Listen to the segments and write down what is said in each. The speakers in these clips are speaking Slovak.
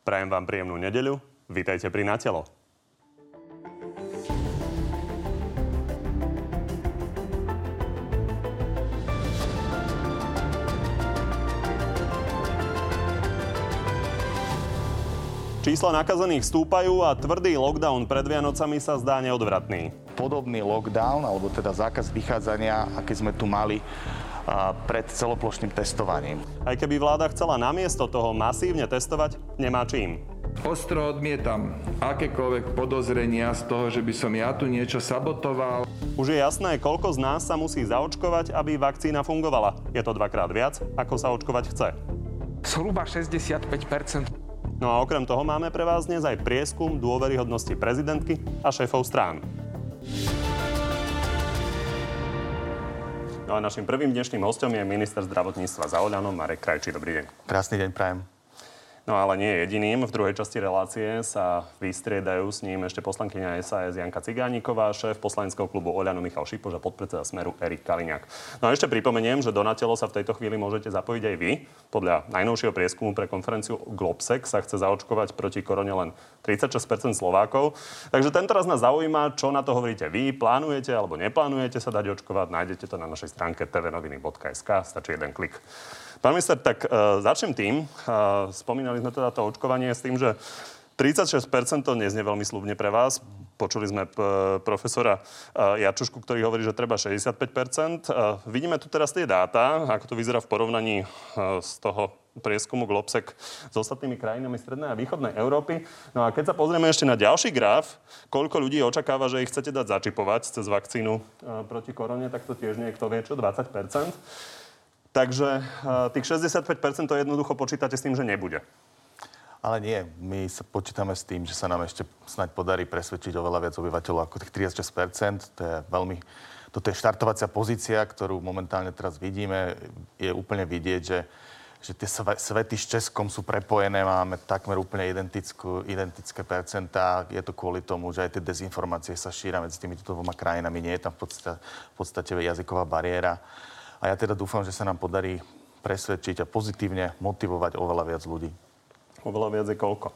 Prajem vám príjemnú nedeľu. Vítajte pri Natelo. Čísla nakazených stúpajú a tvrdý lockdown pred Vianocami sa zdá neodvratný. Podobný lockdown, alebo teda zákaz vychádzania, aký sme tu mali pred celoplošným testovaním. Aj keby vláda chcela namiesto toho masívne testovať, nemá čím. Ostro odmietam akékoľvek podozrenia z toho, že by som ja tu niečo sabotoval. Už je jasné, koľko z nás sa musí zaočkovať, aby vakcína fungovala. Je to dvakrát viac, ako sa očkovať chce. Zhruba 65 No a okrem toho máme pre vás dnes aj prieskum dôveryhodnosti prezidentky a šéfov strán. No a našim prvým dnešným hostom je minister zdravotníctva za Oľanom, Marek Krajčí. Dobrý deň. Krásny deň, prajem. No ale nie jediným. V druhej časti relácie sa vystriedajú s ním ešte poslankyňa SAS Janka Cigániková, šéf poslaneckého klubu Oľano Michal Šipoš a podpredseda Smeru Erik Kaliňák. No a ešte pripomeniem, že do Natelo sa v tejto chvíli môžete zapojiť aj vy. Podľa najnovšieho prieskumu pre konferenciu Globsec sa chce zaočkovať proti korone len 36% Slovákov. Takže tento raz nás zaujíma, čo na to hovoríte vy. Plánujete alebo neplánujete sa dať očkovať? Nájdete to na našej stránke tvnoviny.sk. Stačí jeden klik. Pán minister, tak uh, začnem tým. Uh, spomínali sme teda to očkovanie s tým, že 36% to neznie veľmi slubne pre vás. Počuli sme p- profesora uh, Jačušku, ktorý hovorí, že treba 65%. Uh, vidíme tu teraz tie dáta, ako to vyzerá v porovnaní uh, z toho prieskumu Globsec s ostatnými krajinami Strednej a Východnej Európy. No a keď sa pozrieme ešte na ďalší graf, koľko ľudí očakáva, že ich chcete dať začipovať cez vakcínu uh, proti korone, tak to tiež niekto vie, čo 20%. Takže uh, tých 65% to jednoducho počítate s tým, že nebude. Ale nie, my sa počítame s tým, že sa nám ešte snáď podarí presvedčiť oveľa viac obyvateľov ako tých 36%. To je veľmi, toto je štartovacia pozícia, ktorú momentálne teraz vidíme. Je úplne vidieť, že, že tie svety s Českom sú prepojené, máme takmer úplne identickú, identické percentá. Je to kvôli tomu, že aj tie dezinformácie sa šíria medzi týmito dvoma krajinami. Nie je tam v podstate, v podstate jazyková bariéra. A ja teda dúfam, že sa nám podarí presvedčiť a pozitívne motivovať oveľa viac ľudí. Oveľa viac je koľko?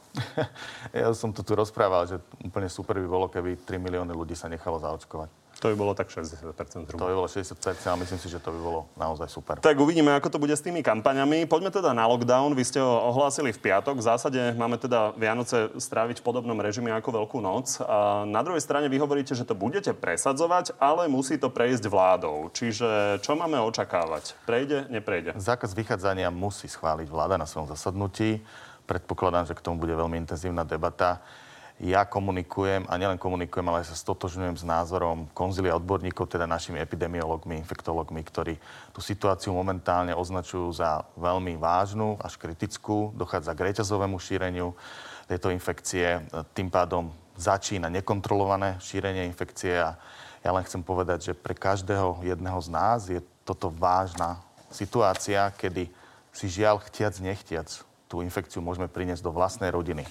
ja som to tu rozprával, že úplne super by bolo, keby 3 milióny ľudí sa nechalo zaočkovať. To by bolo tak 60% zhruba. To by bolo 60%, ale myslím si, že to by bolo naozaj super. Tak uvidíme, ako to bude s tými kampaňami. Poďme teda na lockdown. Vy ste ho ohlásili v piatok. V zásade máme teda Vianoce stráviť v podobnom režime ako Veľkú noc. A na druhej strane vy hovoríte, že to budete presadzovať, ale musí to prejsť vládou. Čiže čo máme očakávať? Prejde, neprejde? Zákaz vychádzania musí schváliť vláda na svojom zasadnutí. Predpokladám, že k tomu bude veľmi intenzívna debata ja komunikujem, a nielen komunikujem, ale sa stotožňujem s názorom konzilia odborníkov, teda našimi epidemiologmi, infektologmi, ktorí tú situáciu momentálne označujú za veľmi vážnu až kritickú. Dochádza k reťazovému šíreniu tejto infekcie. Tým pádom začína nekontrolované šírenie infekcie a ja len chcem povedať, že pre každého jedného z nás je toto vážna situácia, kedy si žiaľ chtiac, nechtiac tú infekciu môžeme priniesť do vlastnej rodiny.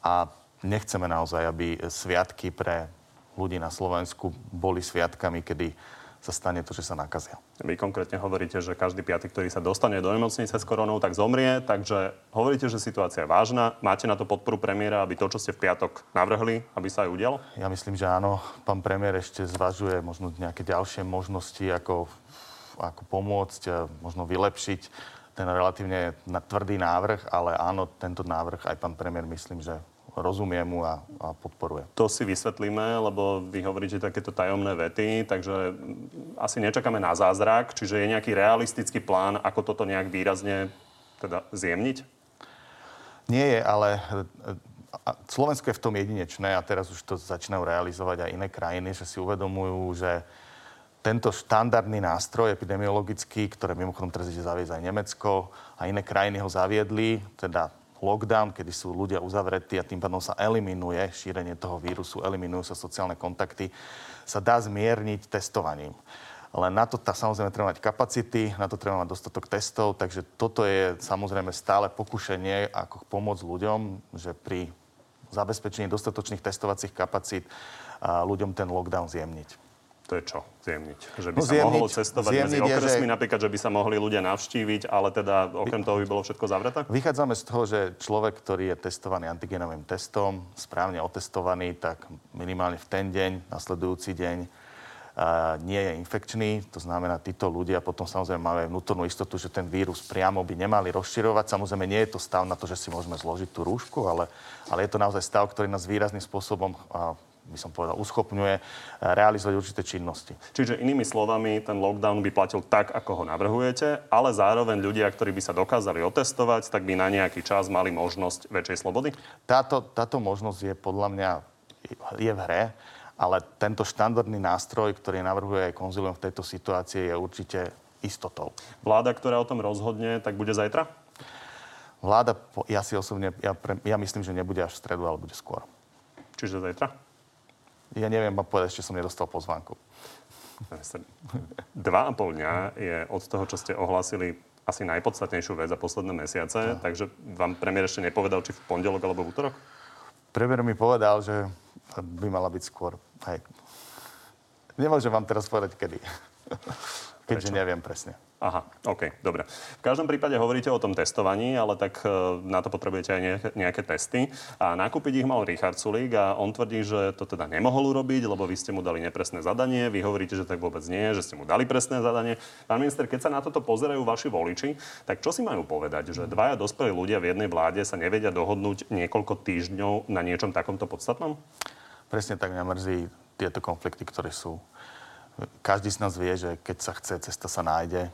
A nechceme naozaj, aby sviatky pre ľudí na Slovensku boli sviatkami, kedy sa stane to, že sa nakazia. Vy konkrétne hovoríte, že každý piaty, ktorý sa dostane do nemocnice s koronou, tak zomrie. Takže hovoríte, že situácia je vážna. Máte na to podporu premiéra, aby to, čo ste v piatok navrhli, aby sa aj udialo? Ja myslím, že áno. Pán premiér ešte zvažuje možno nejaké ďalšie možnosti, ako, ako pomôcť, možno vylepšiť ten relatívne tvrdý návrh, ale áno, tento návrh aj pán premiér myslím, že rozumie mu a, a podporuje. To si vysvetlíme, lebo vy hovoríte takéto tajomné vety, takže asi nečakáme na zázrak, čiže je nejaký realistický plán, ako toto nejak výrazne teda zjemniť? Nie je, ale Slovensko je v tom jedinečné a teraz už to začínajú realizovať aj iné krajiny, že si uvedomujú, že tento štandardný nástroj epidemiologický, ktoré mimochodom teraz ide zaviesť aj Nemecko a iné krajiny ho zaviedli, teda lockdown, kedy sú ľudia uzavretí a tým pádom sa eliminuje šírenie toho vírusu, eliminujú sa sociálne kontakty, sa dá zmierniť testovaním. Ale na to tá, samozrejme treba mať kapacity, na to treba mať dostatok testov, takže toto je samozrejme stále pokušenie, ako pomôcť ľuďom, že pri zabezpečení dostatočných testovacích kapacít ľuďom ten lockdown zjemniť. To je čo? Zjemniť. Že by no, sa zjemniť, mohlo cestovať medzi okresmi, je, že... napríklad, že by sa mohli ľudia navštíviť, ale teda okrem toho by bolo všetko zavreté? Vychádzame z toho, že človek, ktorý je testovaný antigenovým testom, správne otestovaný, tak minimálne v ten deň, nasledujúci deň, nie je infekčný. To znamená, títo ľudia potom samozrejme aj vnútornú istotu, že ten vírus priamo by nemali rozširovať. Samozrejme, nie je to stav na to, že si môžeme zložiť tú rúšku, ale, ale je to naozaj stav, ktorý nás výrazným spôsobom by som povedal, uschopňuje eh, realizovať určité činnosti. Čiže inými slovami, ten lockdown by platil tak, ako ho navrhujete, ale zároveň ľudia, ktorí by sa dokázali otestovať, tak by na nejaký čas mali možnosť väčšej slobody? Táto, táto možnosť je podľa mňa je v hre, ale tento štandardný nástroj, ktorý navrhuje aj konzilium v tejto situácii, je určite istotou. Vláda, ktorá o tom rozhodne, tak bude zajtra? Vláda, ja si osobne, ja, pre, ja myslím, že nebude až v stredu, ale bude skôr. Čiže zajtra? Ja neviem vám povedať, ešte som nedostal pozvánku. Dva a pol dňa je od toho, čo ste ohlasili asi najpodstatnejšiu vec za posledné mesiace, no. takže vám premiér ešte nepovedal, či v pondelok alebo v útorok? Premiér mi povedal, že by mala byť skôr. Hej. Nemôžem vám teraz povedať, kedy. Keďže Prečo? neviem presne. Aha, OK, dobre. V každom prípade hovoríte o tom testovaní, ale tak e, na to potrebujete aj nejaké, testy. A nakúpiť ich mal Richard Sulík a on tvrdí, že to teda nemohol urobiť, lebo vy ste mu dali nepresné zadanie. Vy hovoríte, že tak vôbec nie, že ste mu dali presné zadanie. Pán minister, keď sa na toto pozerajú vaši voliči, tak čo si majú povedať? Že dvaja dospelí ľudia v jednej vláde sa nevedia dohodnúť niekoľko týždňov na niečom takomto podstatnom? Presne tak mňa mrzí tieto konflikty, ktoré sú. Každý z nás vie, že keď sa chce, cesta sa nájde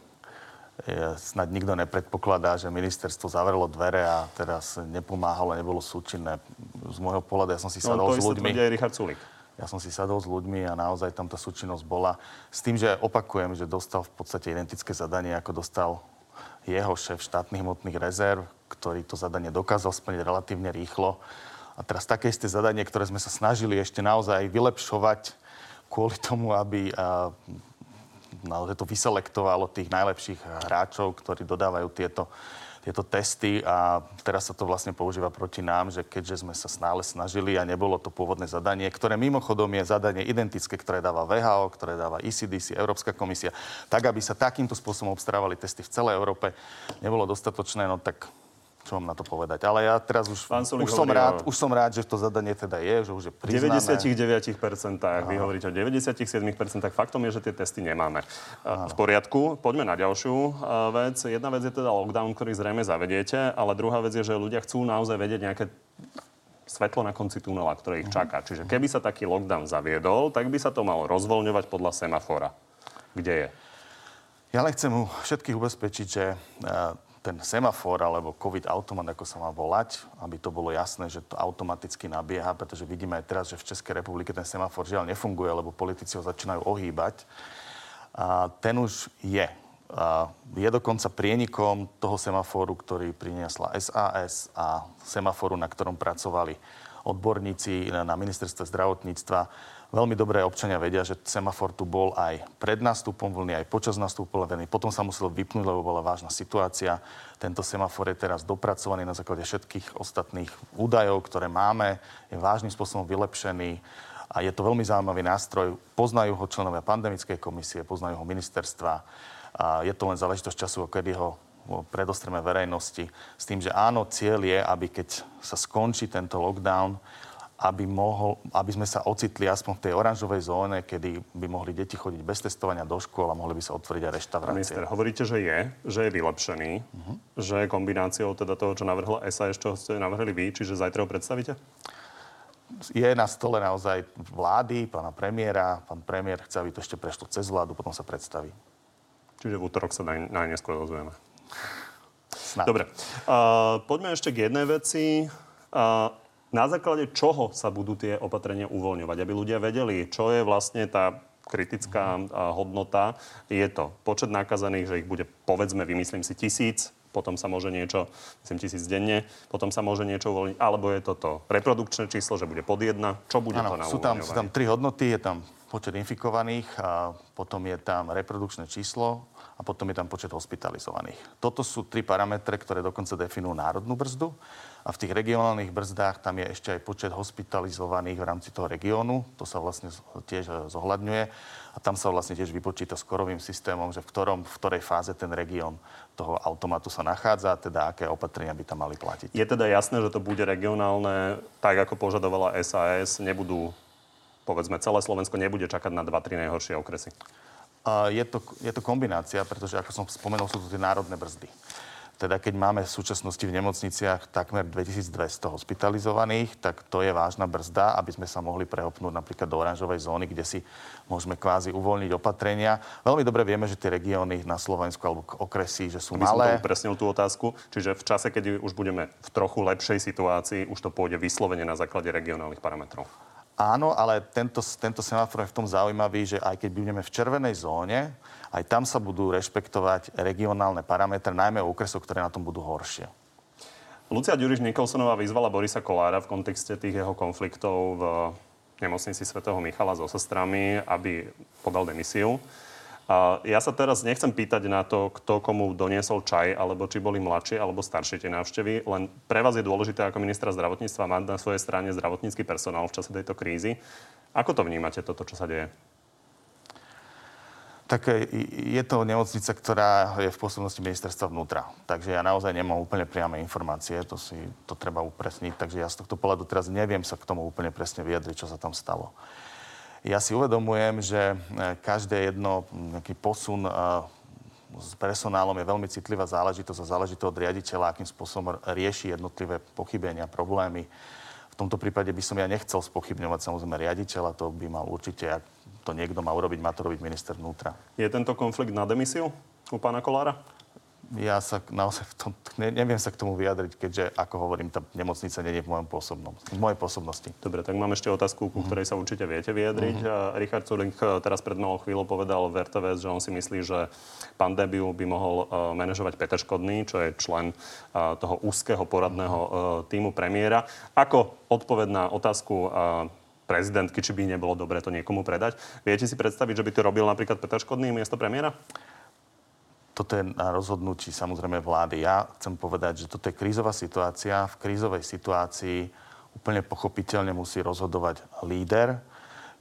snad nikto nepredpokladá, že ministerstvo zavrelo dvere a teraz nepomáhalo, nebolo súčinné. Z môjho pohľadu ja som si no, sadol no, s ľuďmi. aj Richard Sulik. Ja som si sadol s ľuďmi a naozaj tam tá súčinnosť bola. S tým, že opakujem, že dostal v podstate identické zadanie, ako dostal jeho šéf štátnych hmotných rezerv, ktorý to zadanie dokázal splniť relatívne rýchlo. A teraz také isté zadanie, ktoré sme sa snažili ešte naozaj vylepšovať kvôli tomu, aby naozaj to vyselektovalo tých najlepších hráčov, ktorí dodávajú tieto, tieto testy a teraz sa to vlastne používa proti nám, že keďže sme sa stále snažili a nebolo to pôvodné zadanie, ktoré mimochodom je zadanie identické, ktoré dáva VHO, ktoré dáva ECDC, Európska komisia, tak aby sa takýmto spôsobom obstarávali testy v celej Európe, nebolo dostatočné, no tak čo mám na to povedať. Ale ja teraz už, už, som rád, už som rád, že to zadanie teda je, že už je priznané. 99%, vy hovoríte o 97%, faktom je, že tie testy nemáme. Áno. V poriadku, poďme na ďalšiu vec. Jedna vec je teda lockdown, ktorý zrejme zavediete, ale druhá vec je, že ľudia chcú naozaj vedieť nejaké svetlo na konci tunela, ktoré ich mhm. čaká. Čiže keby sa taký lockdown zaviedol, tak by sa to malo rozvoľňovať podľa semafora. Kde je? Ja len chcem všetkých ubezpečiť, že ten semafor alebo COVID automat, ako sa má volať, aby to bolo jasné, že to automaticky nabieha, pretože vidíme aj teraz, že v Českej republike ten semafor žiaľ nefunguje, lebo politici ho začínajú ohýbať. A ten už je. A je dokonca prienikom toho semaforu, ktorý priniesla SAS a semaforu, na ktorom pracovali odborníci na ministerstve zdravotníctva Veľmi dobré občania vedia, že semafor tu bol aj pred nástupom vlny, aj počas nástupu vlny. Potom sa musel vypnúť, lebo bola vážna situácia. Tento semafor je teraz dopracovaný na základe všetkých ostatných údajov, ktoré máme. Je vážnym spôsobom vylepšený a je to veľmi zaujímavý nástroj. Poznajú ho členovia pandemickej komisie, poznajú ho ministerstva. A je to len záležitosť času, kedy ho predostreme verejnosti. S tým, že áno, cieľ je, aby keď sa skončí tento lockdown, aby, mohol, aby sme sa ocitli aspoň v tej oranžovej zóne, kedy by mohli deti chodiť bez testovania do škôl a mohli by sa otvoriť aj reštaurácie. Minister, hovoríte, že je, že je vylepšený, uh-huh. že je kombináciou teda toho, čo navrhla SAS, čo ste navrhli vy, čiže zajtra ho predstavíte? Je na stole naozaj vlády, pána premiéra. Pán premiér chce, aby to ešte prešlo cez vládu, potom sa predstaví. Čiže v útorok sa najneskôr dozvieme. Dobre. Uh, poďme ešte k jednej veci. Uh, na základe čoho sa budú tie opatrenia uvoľňovať, aby ľudia vedeli, čo je vlastne tá kritická hodnota. Je to počet nakazaných, že ich bude, povedzme, vymyslím si, tisíc, potom sa môže niečo, myslím tisíc denne, potom sa môže niečo uvoľniť, alebo je to to reprodukčné číslo, že bude pod jedna. Čo bude ano, to na sú tam, sú tam tri hodnoty, je tam počet infikovaných a potom je tam reprodukčné číslo a potom je tam počet hospitalizovaných. Toto sú tri parametre, ktoré dokonca definujú národnú brzdu a v tých regionálnych brzdách tam je ešte aj počet hospitalizovaných v rámci toho regiónu. To sa vlastne tiež e, zohľadňuje a tam sa vlastne tiež vypočíta skorovým systémom, že v, ktorom, v ktorej fáze ten región toho automatu sa nachádza, teda aké opatrenia by tam mali platiť. Je teda jasné, že to bude regionálne, tak ako požadovala SAS, nebudú povedzme, celé Slovensko nebude čakať na 2-3 najhoršie okresy? Je to, je to kombinácia, pretože ako som spomenul, sú to tie národné brzdy. Teda keď máme v súčasnosti v nemocniciach takmer 2200 hospitalizovaných, tak to je vážna brzda, aby sme sa mohli prehopnúť napríklad do oranžovej zóny, kde si môžeme kvázi uvoľniť opatrenia. Veľmi dobre vieme, že tie regióny na Slovensku alebo okresy, že sú aby malé. Som upresnil tú otázku. Čiže v čase, keď už budeme v trochu lepšej situácii, už to pôjde vyslovene na základe regionálnych parametrov. Áno, ale tento, tento semafor je v tom zaujímavý, že aj keď budeme v červenej zóne, aj tam sa budú rešpektovať regionálne parametre, najmä u okresov, ktoré na tom budú horšie. Lucia Ďuriš Nikolsonová vyzvala Borisa Kolára v kontexte tých jeho konfliktov v nemocnici svätého Michala so sestrami, aby podal demisiu. Ja sa teraz nechcem pýtať na to, kto komu doniesol čaj, alebo či boli mladšie alebo staršie tie návštevy. Len pre vás je dôležité ako ministra zdravotníctva mať na svojej strane zdravotnícky personál v čase tejto krízy. Ako to vnímate, toto, čo sa deje? Tak e, je to nemocnica, ktorá je v pôsobnosti ministerstva vnútra. Takže ja naozaj nemám úplne priame informácie, to si to treba upresniť. Takže ja z tohto pohľadu teraz neviem sa k tomu úplne presne vyjadriť, čo sa tam stalo. Ja si uvedomujem, že e, každé jedno nejaký posun e, s personálom je veľmi citlivá záležitosť a záleží to od riaditeľa, akým spôsobom rieši jednotlivé pochybenia, problémy. V tomto prípade by som ja nechcel spochybňovať samozrejme riaditeľa, to by mal určite, ak to niekto má urobiť, má to robiť minister vnútra. Je tento konflikt na demisiu u pána Kolára? Ja sa naozaj v tom, ne, neviem sa k tomu vyjadriť, keďže, ako hovorím, tá nemocnica nie je v, mojom pôsobnom, v mojej pôsobnosti. Dobre, tak mám ešte otázku, ku ktorej sa určite viete vyjadriť. Uh-huh. Richard Sulik eh, teraz pred malou chvíľou povedal v RTVS, že on si myslí, že pandémiu by mohol uh, manažovať Peter Škodný, čo je člen uh, toho úzkeho poradného uh, týmu premiéra. Ako odpoved na otázku prezidentky, či by nebolo dobre to niekomu predať. Viete si predstaviť, že by to robil napríklad Peter Škodný miesto premiéra? Toto je na rozhodnutí samozrejme vlády. Ja chcem povedať, že toto je krízová situácia. V krízovej situácii úplne pochopiteľne musí rozhodovať líder,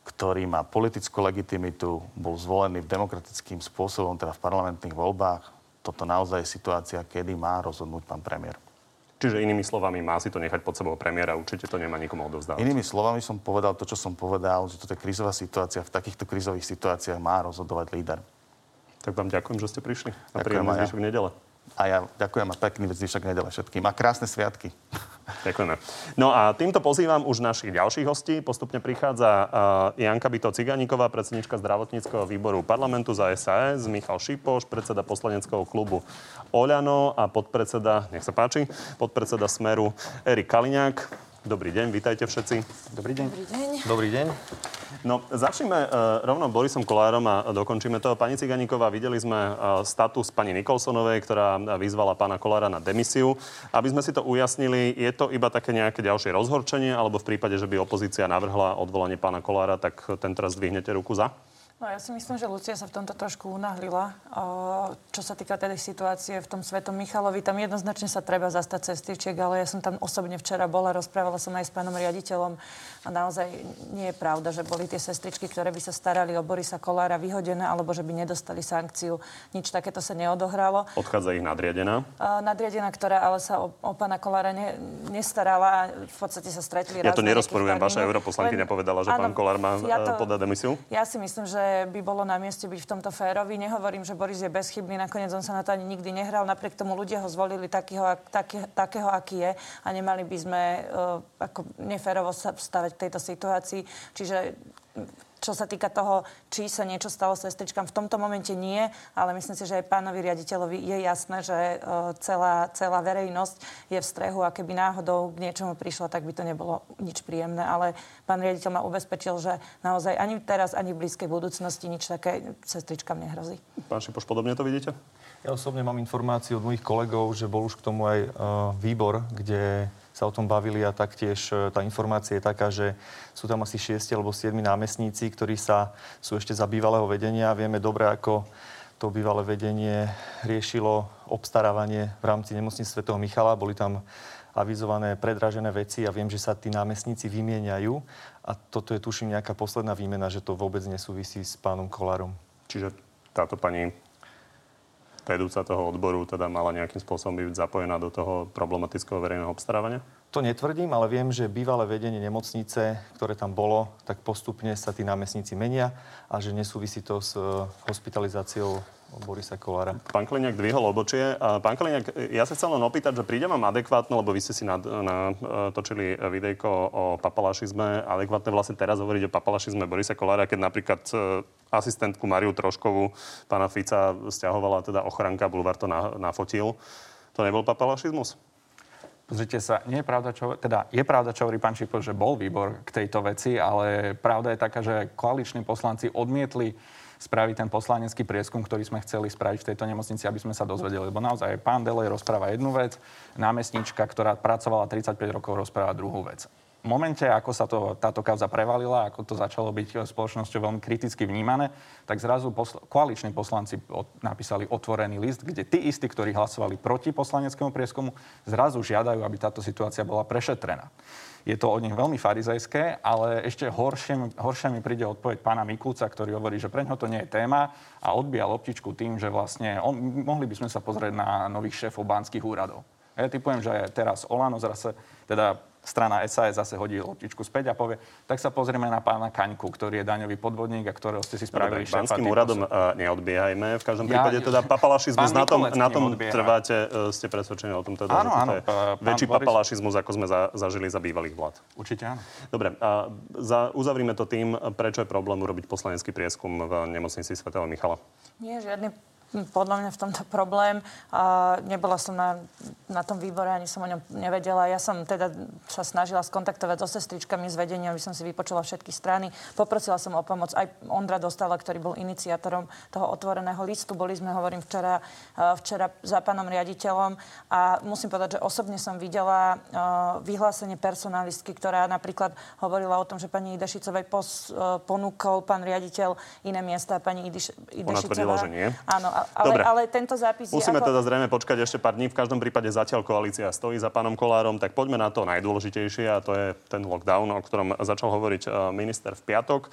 ktorý má politickú legitimitu, bol zvolený v demokratickým spôsobom, teda v parlamentných voľbách. Toto naozaj je situácia, kedy má rozhodnúť pán premiér. Čiže inými slovami, má si to nechať pod sebou premiéra, určite to nemá nikomu odovzdávať. Inými slovami som povedal to, čo som povedal, že toto je krízová situácia. V takýchto krízových situáciách má rozhodovať líder. Tak vám ďakujem, že ste prišli. A príjemný zvyšok nedele. A ja ďakujem a pekný zvyšok nedele všetkým. A krásne sviatky. Ďakujeme. No a týmto pozývam už našich ďalších hostí. Postupne prichádza uh, Janka Bito Ciganíková, predsednička zdravotníckého výboru parlamentu za SAS, Michal Šipoš, predseda poslaneckého klubu Oľano a podpredseda, nech sa páči, podpredseda Smeru Erik Kaliňák. Dobrý deň, vítajte všetci. Dobrý deň. Dobrý deň. Dobrý deň. No, začneme uh, rovno Borisom Kolárom a dokončíme to. Pani Ciganíková, videli sme uh, status pani Nikolsonovej, ktorá vyzvala pána Kolára na demisiu. Aby sme si to ujasnili, je to iba také nejaké ďalšie rozhorčenie, alebo v prípade, že by opozícia navrhla odvolanie pána Kolára, tak ten teraz zdvihnete ruku za? No ja si myslím, že Lucia sa v tomto trošku unahlila. Čo sa týka tej situácie v tom Svetom Michalovi, tam jednoznačne sa treba zastať cestičiek, ale ja som tam osobne včera bola, rozprávala som aj s pánom riaditeľom a naozaj nie je pravda, že boli tie sestričky, ktoré by sa starali o Borisa Kolára vyhodené alebo že by nedostali sankciu. Nič takéto sa neodohralo. Odchádza ich nadriadená? nadriadená, ktorá ale sa o, o pána Kolára ne, nestarala a v podstate sa stretli Ja to nerozporujem. Vaša europoslankyňa povedala, že áno, pán Kolár má ja to, podať demisiu? Ja si myslím, že by bolo na mieste byť v tomto férovi. Nehovorím, že Boris je bezchybný, nakoniec on sa na to ani nikdy nehral. Napriek tomu ľudia ho zvolili takého, taký, takého aký je a nemali by sme uh, ako neférovo sa stavať v tejto situácii. Čiže čo sa týka toho, či sa niečo stalo sestričkám, v tomto momente nie, ale myslím si, že aj pánovi riaditeľovi je jasné, že uh, celá, celá verejnosť je v strehu a keby náhodou k niečomu prišla, tak by to nebolo nič príjemné. Ale pán riaditeľ ma ubezpečil, že naozaj ani teraz, ani v blízkej budúcnosti nič také sestričkám nehrozí. Pán Šipoš, podobne to vidíte? Ja osobne mám informáciu od mojich kolegov, že bol už k tomu aj uh, výbor, kde sa o tom bavili a taktiež e, tá informácia je taká, že sú tam asi 6 alebo 7 námestníci, ktorí sa, sú ešte za bývalého vedenia. Vieme dobre, ako to bývalé vedenie riešilo obstarávanie v rámci nemocnice Sv. Michala. Boli tam avizované predražené veci a viem, že sa tí námestníci vymieňajú a toto je tuším nejaká posledná výmena, že to vôbec nesúvisí s pánom Kolárom. Čiže táto pani vedúca toho odboru teda mala nejakým spôsobom byť zapojená do toho problematického verejného obstarávania? To netvrdím, ale viem, že bývalé vedenie nemocnice, ktoré tam bolo, tak postupne sa tí námestníci menia a že nesúvisí to s eh, hospitalizáciou Borisa Kolára. Pán Kliniak dvihol obočie. Pán Kliniak, ja sa chcem len opýtať, že príde vám adekvátne, lebo vy ste si natočili na, videjko o papalašizme, adekvátne vlastne teraz hovoriť o papalašizme Borisa Kolára, keď napríklad e, asistentku Mariu Troškovú pána Fica stiahovala teda ochranka, Bulvar to nafotil. To nebol papalašizmus? Pozrite sa, nie je pravda, čo, teda je pravda, čo hovorí pán Šipo, že bol výbor k tejto veci, ale pravda je taká, že koaliční poslanci odmietli spraviť ten poslanecký prieskum, ktorý sme chceli spraviť v tejto nemocnici, aby sme sa dozvedeli. Lebo naozaj pán Delej rozpráva jednu vec, námestnička, ktorá pracovala 35 rokov, rozpráva druhú vec. V momente, ako sa to, táto kauza prevalila, ako to začalo byť spoločnosťou veľmi kriticky vnímané, tak zrazu posl- koaliční poslanci od, napísali otvorený list, kde tí istí, ktorí hlasovali proti poslaneckému prieskumu, zrazu žiadajú, aby táto situácia bola prešetrená. Je to od nich veľmi farizejské, ale ešte horšie, horšie mi príde odpoveď pána Mikulca, ktorý hovorí, že pre ňo to nie je téma a odbíja loptičku tým, že vlastne on, mohli by sme sa pozrieť na nových šéfov banských úradov. Ja typujem, že teraz Olano zase, teda strana SAS zase hodí loptičku späť a povie, tak sa pozrieme na pána Kaňku, ktorý je daňový podvodník a ktorého ste si spravili Dobre, Banským úradom uh, neodbiehajme. V každom ja, prípade teda papalašizmus na tom, na tom trváte, uh, ste presvedčení o tom teda, áno, že áno, je väčší Boris... papalašizmus, ako sme za, zažili za bývalých vlád. Určite áno. Dobre, a za, uzavrime to tým, prečo je problém urobiť poslanecký prieskum v nemocnici Sv. Michala. Nie, žiadny podľa mňa v tomto problém. A nebola som na, na tom výbore, ani som o ňom nevedela. Ja som teda sa snažila skontaktovať so sestričkami z vedenia, aby som si vypočula všetky strany. Poprosila som o pomoc. Aj Ondra Dostala, ktorý bol iniciátorom toho otvoreného listu. Boli sme, hovorím, včera, včera za pánom riaditeľom. A musím povedať, že osobne som videla vyhlásenie personalistky, ktorá napríklad hovorila o tom, že pani Idešicovej pos, ponúkol pán riaditeľ iné miesta. Pani Ideš, Idešicová... Ona tvrdila, že nie. Áno, ale, Dobre. ale tento zápis Musíme ako... teda zrejme počkať ešte pár dní. V každom prípade zatiaľ koalícia stojí za pánom Kolárom, tak poďme na to najdôležitejšie a to je ten lockdown, o ktorom začal hovoriť e, minister v piatok. E,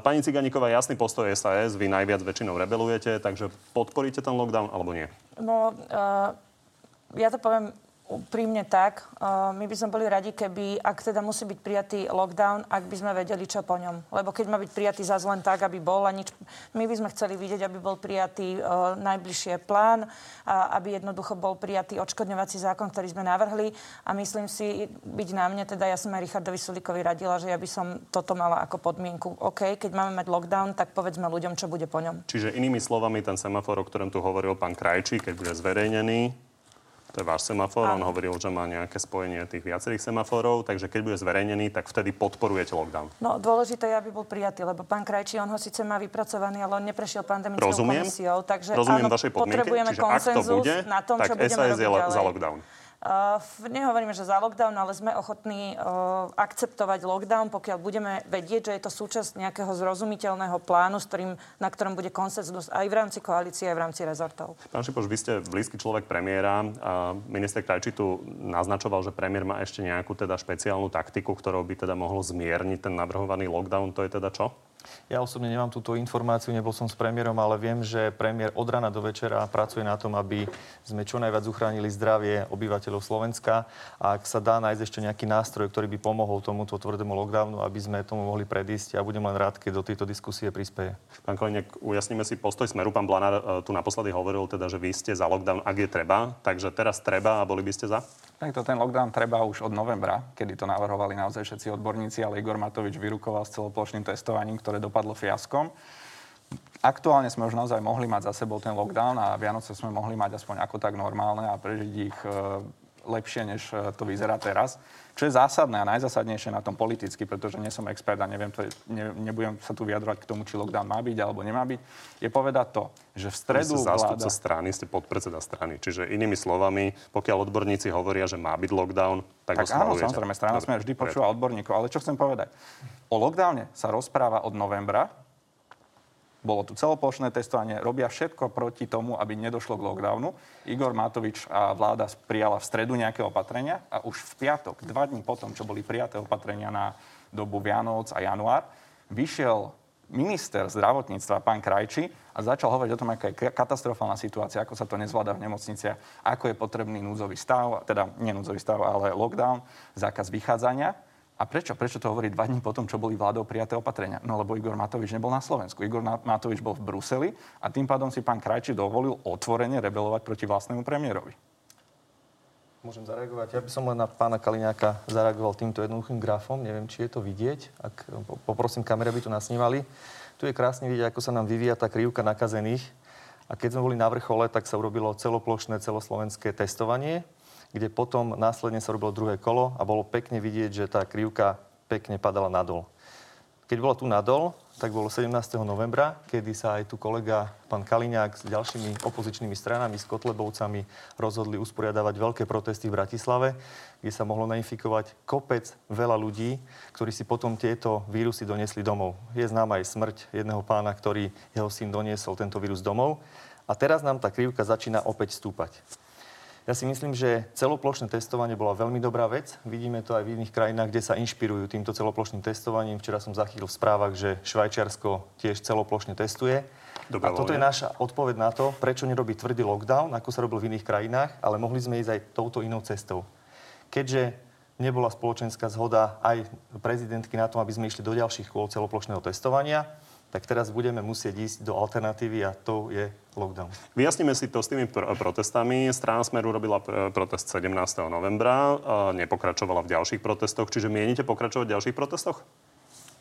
pani Ciganíková, jasný postoj SAS, vy najviac väčšinou rebelujete, takže podporíte ten lockdown alebo nie? No, uh, ja to poviem úprimne tak. My by sme boli radi, keby, ak teda musí byť prijatý lockdown, ak by sme vedeli, čo po ňom. Lebo keď má byť prijatý zase len tak, aby bol a nič... My by sme chceli vidieť, aby bol prijatý uh, najbližšie plán, aby jednoducho bol prijatý odškodňovací zákon, ktorý sme navrhli. A myslím si, byť na mne, teda ja som aj Richardovi Sulikovi radila, že ja by som toto mala ako podmienku. OK, keď máme mať lockdown, tak povedzme ľuďom, čo bude po ňom. Čiže inými slovami, ten semafor, o ktorom tu hovoril pán Krajčí, keď bude zverejnený, to je váš semafor. On hovoril, že má nejaké spojenie tých viacerých semaforov, takže keď bude zverejnený, tak vtedy podporujete lockdown. No dôležité je, aby bol prijatý, lebo pán Krajčí, on ho síce má vypracovaný, ale on neprešiel pandemickou Rozumiem. komisiou. Takže Rozumiem áno, vašej podmienke. potrebujeme konsenzus na tom, tak čo budeme SAS je ďalej. za lockdown. Uh, nehovoríme, že za lockdown, ale sme ochotní uh, akceptovať lockdown, pokiaľ budeme vedieť, že je to súčasť nejakého zrozumiteľného plánu, s ktorým, na ktorom bude konsenzus aj v rámci koalície, aj v rámci rezortov. Pán Šipoš, vy ste blízky človek premiéra. Minister Krajčí tu naznačoval, že premiér má ešte nejakú teda špeciálnu taktiku, ktorou by teda mohol zmierniť ten navrhovaný lockdown. To je teda čo? Ja osobne nemám túto informáciu, nebol som s premiérom, ale viem, že premiér od rana do večera pracuje na tom, aby sme čo najviac uchránili zdravie obyvateľov Slovenska. A ak sa dá nájsť ešte nejaký nástroj, ktorý by pomohol tomuto tvrdému lockdownu, aby sme tomu mohli predísť, ja budem len rád, keď do tejto diskusie prispieje. Pán Koleniek, ujasníme si postoj Smeru. Pán Blanár e, tu naposledy hovoril teda, že vy ste za lockdown, ak je treba. Takže teraz treba a boli by ste za? Tak to ten lockdown treba už od novembra, kedy to navrhovali naozaj všetci odborníci, ale Igor Matovič vyrukoval s celoplošným testovaním, ktoré dopadlo fiaskom. Aktuálne sme už naozaj mohli mať za sebou ten lockdown a Vianoce sme mohli mať aspoň ako tak normálne a prežiť ich e, lepšie, než e, to vyzerá teraz. Čo je zásadné a najzásadnejšie na tom politicky, pretože nie som expert a neviem to, ne, nebudem sa tu vyjadrovať k tomu, či lockdown má byť alebo nemá byť, je povedať to, že v stredu ste zástupca vláda... strany, ste podpredseda strany. Čiže inými slovami, pokiaľ odborníci hovoria, že má byť lockdown, tak, tak áno, samozrejme, strana sme vždy počúva odborníkov. Ale čo chcem povedať? O lockdowne sa rozpráva od novembra bolo tu celoplošné testovanie, robia všetko proti tomu, aby nedošlo k lockdownu. Igor Matovič a vláda prijala v stredu nejaké opatrenia a už v piatok, dva dní potom, čo boli prijaté opatrenia na dobu Vianoc a január, vyšiel minister zdravotníctva, pán Krajči, a začal hovoriť o tom, aká je katastrofálna situácia, ako sa to nezvláda v nemocniciach, ako je potrebný núdzový stav, teda nie núdzový stav, ale lockdown, zákaz vychádzania. A prečo? Prečo to hovorí dva dní potom, čo boli vládou prijaté opatrenia? No lebo Igor Matovič nebol na Slovensku. Igor Matovič bol v Bruseli a tým pádom si pán Krajči dovolil otvorene rebelovať proti vlastnému premiérovi. Môžem zareagovať. Ja by som len na pána Kaliňáka zareagoval týmto jednoduchým grafom. Neviem, či je to vidieť. Ak poprosím kamery, aby to nasnímali. Tu je krásne vidieť, ako sa nám vyvíja tá krivka nakazených. A keď sme boli na vrchole, tak sa urobilo celoplošné celoslovenské testovanie kde potom následne sa robilo druhé kolo a bolo pekne vidieť, že tá krivka pekne padala nadol. Keď bola tu nadol, tak bolo 17. novembra, kedy sa aj tu kolega pán Kaliňák s ďalšími opozičnými stranami, s Kotlebovcami rozhodli usporiadavať veľké protesty v Bratislave, kde sa mohlo nainfikovať kopec veľa ľudí, ktorí si potom tieto vírusy doniesli domov. Je známa aj smrť jedného pána, ktorý jeho syn doniesol tento vírus domov. A teraz nám tá krivka začína opäť stúpať. Ja si myslím, že celoplošné testovanie bola veľmi dobrá vec. Vidíme to aj v iných krajinách, kde sa inšpirujú týmto celoplošným testovaním. Včera som zachytil v správach, že Švajčiarsko tiež celoplošne testuje. Dobre, a toto je naša odpoveď na to, prečo nerobí tvrdý lockdown, ako sa robil v iných krajinách, ale mohli sme ísť aj touto inou cestou. Keďže nebola spoločenská zhoda aj prezidentky na tom, aby sme išli do ďalších kôl celoplošného testovania, tak teraz budeme musieť ísť do alternatívy a to je lockdown. Vyjasníme si to s tými pr- protestami. Strana Smeru robila pr- protest 17. novembra, nepokračovala v ďalších protestoch, čiže mienite pokračovať v ďalších protestoch?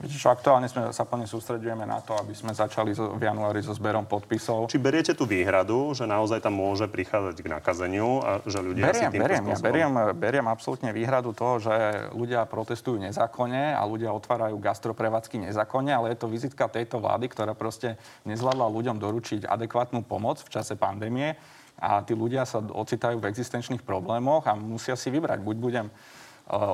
Čo, aktuálne sme, sa plne sústredujeme na to, aby sme začali v januári so zberom podpisov. Či beriete tú výhradu, že naozaj tam môže prichádzať k nakazeniu a že ľudia beriem, si beriem, ja beriem, beriem absolútne výhradu toho, že ľudia protestujú nezákonne a ľudia otvárajú gastroprevádzky nezákonne, ale je to vizitka tejto vlády, ktorá proste nezvládla ľuďom doručiť adekvátnu pomoc v čase pandémie a tí ľudia sa ocitajú v existenčných problémoch a musia si vybrať. Buď budem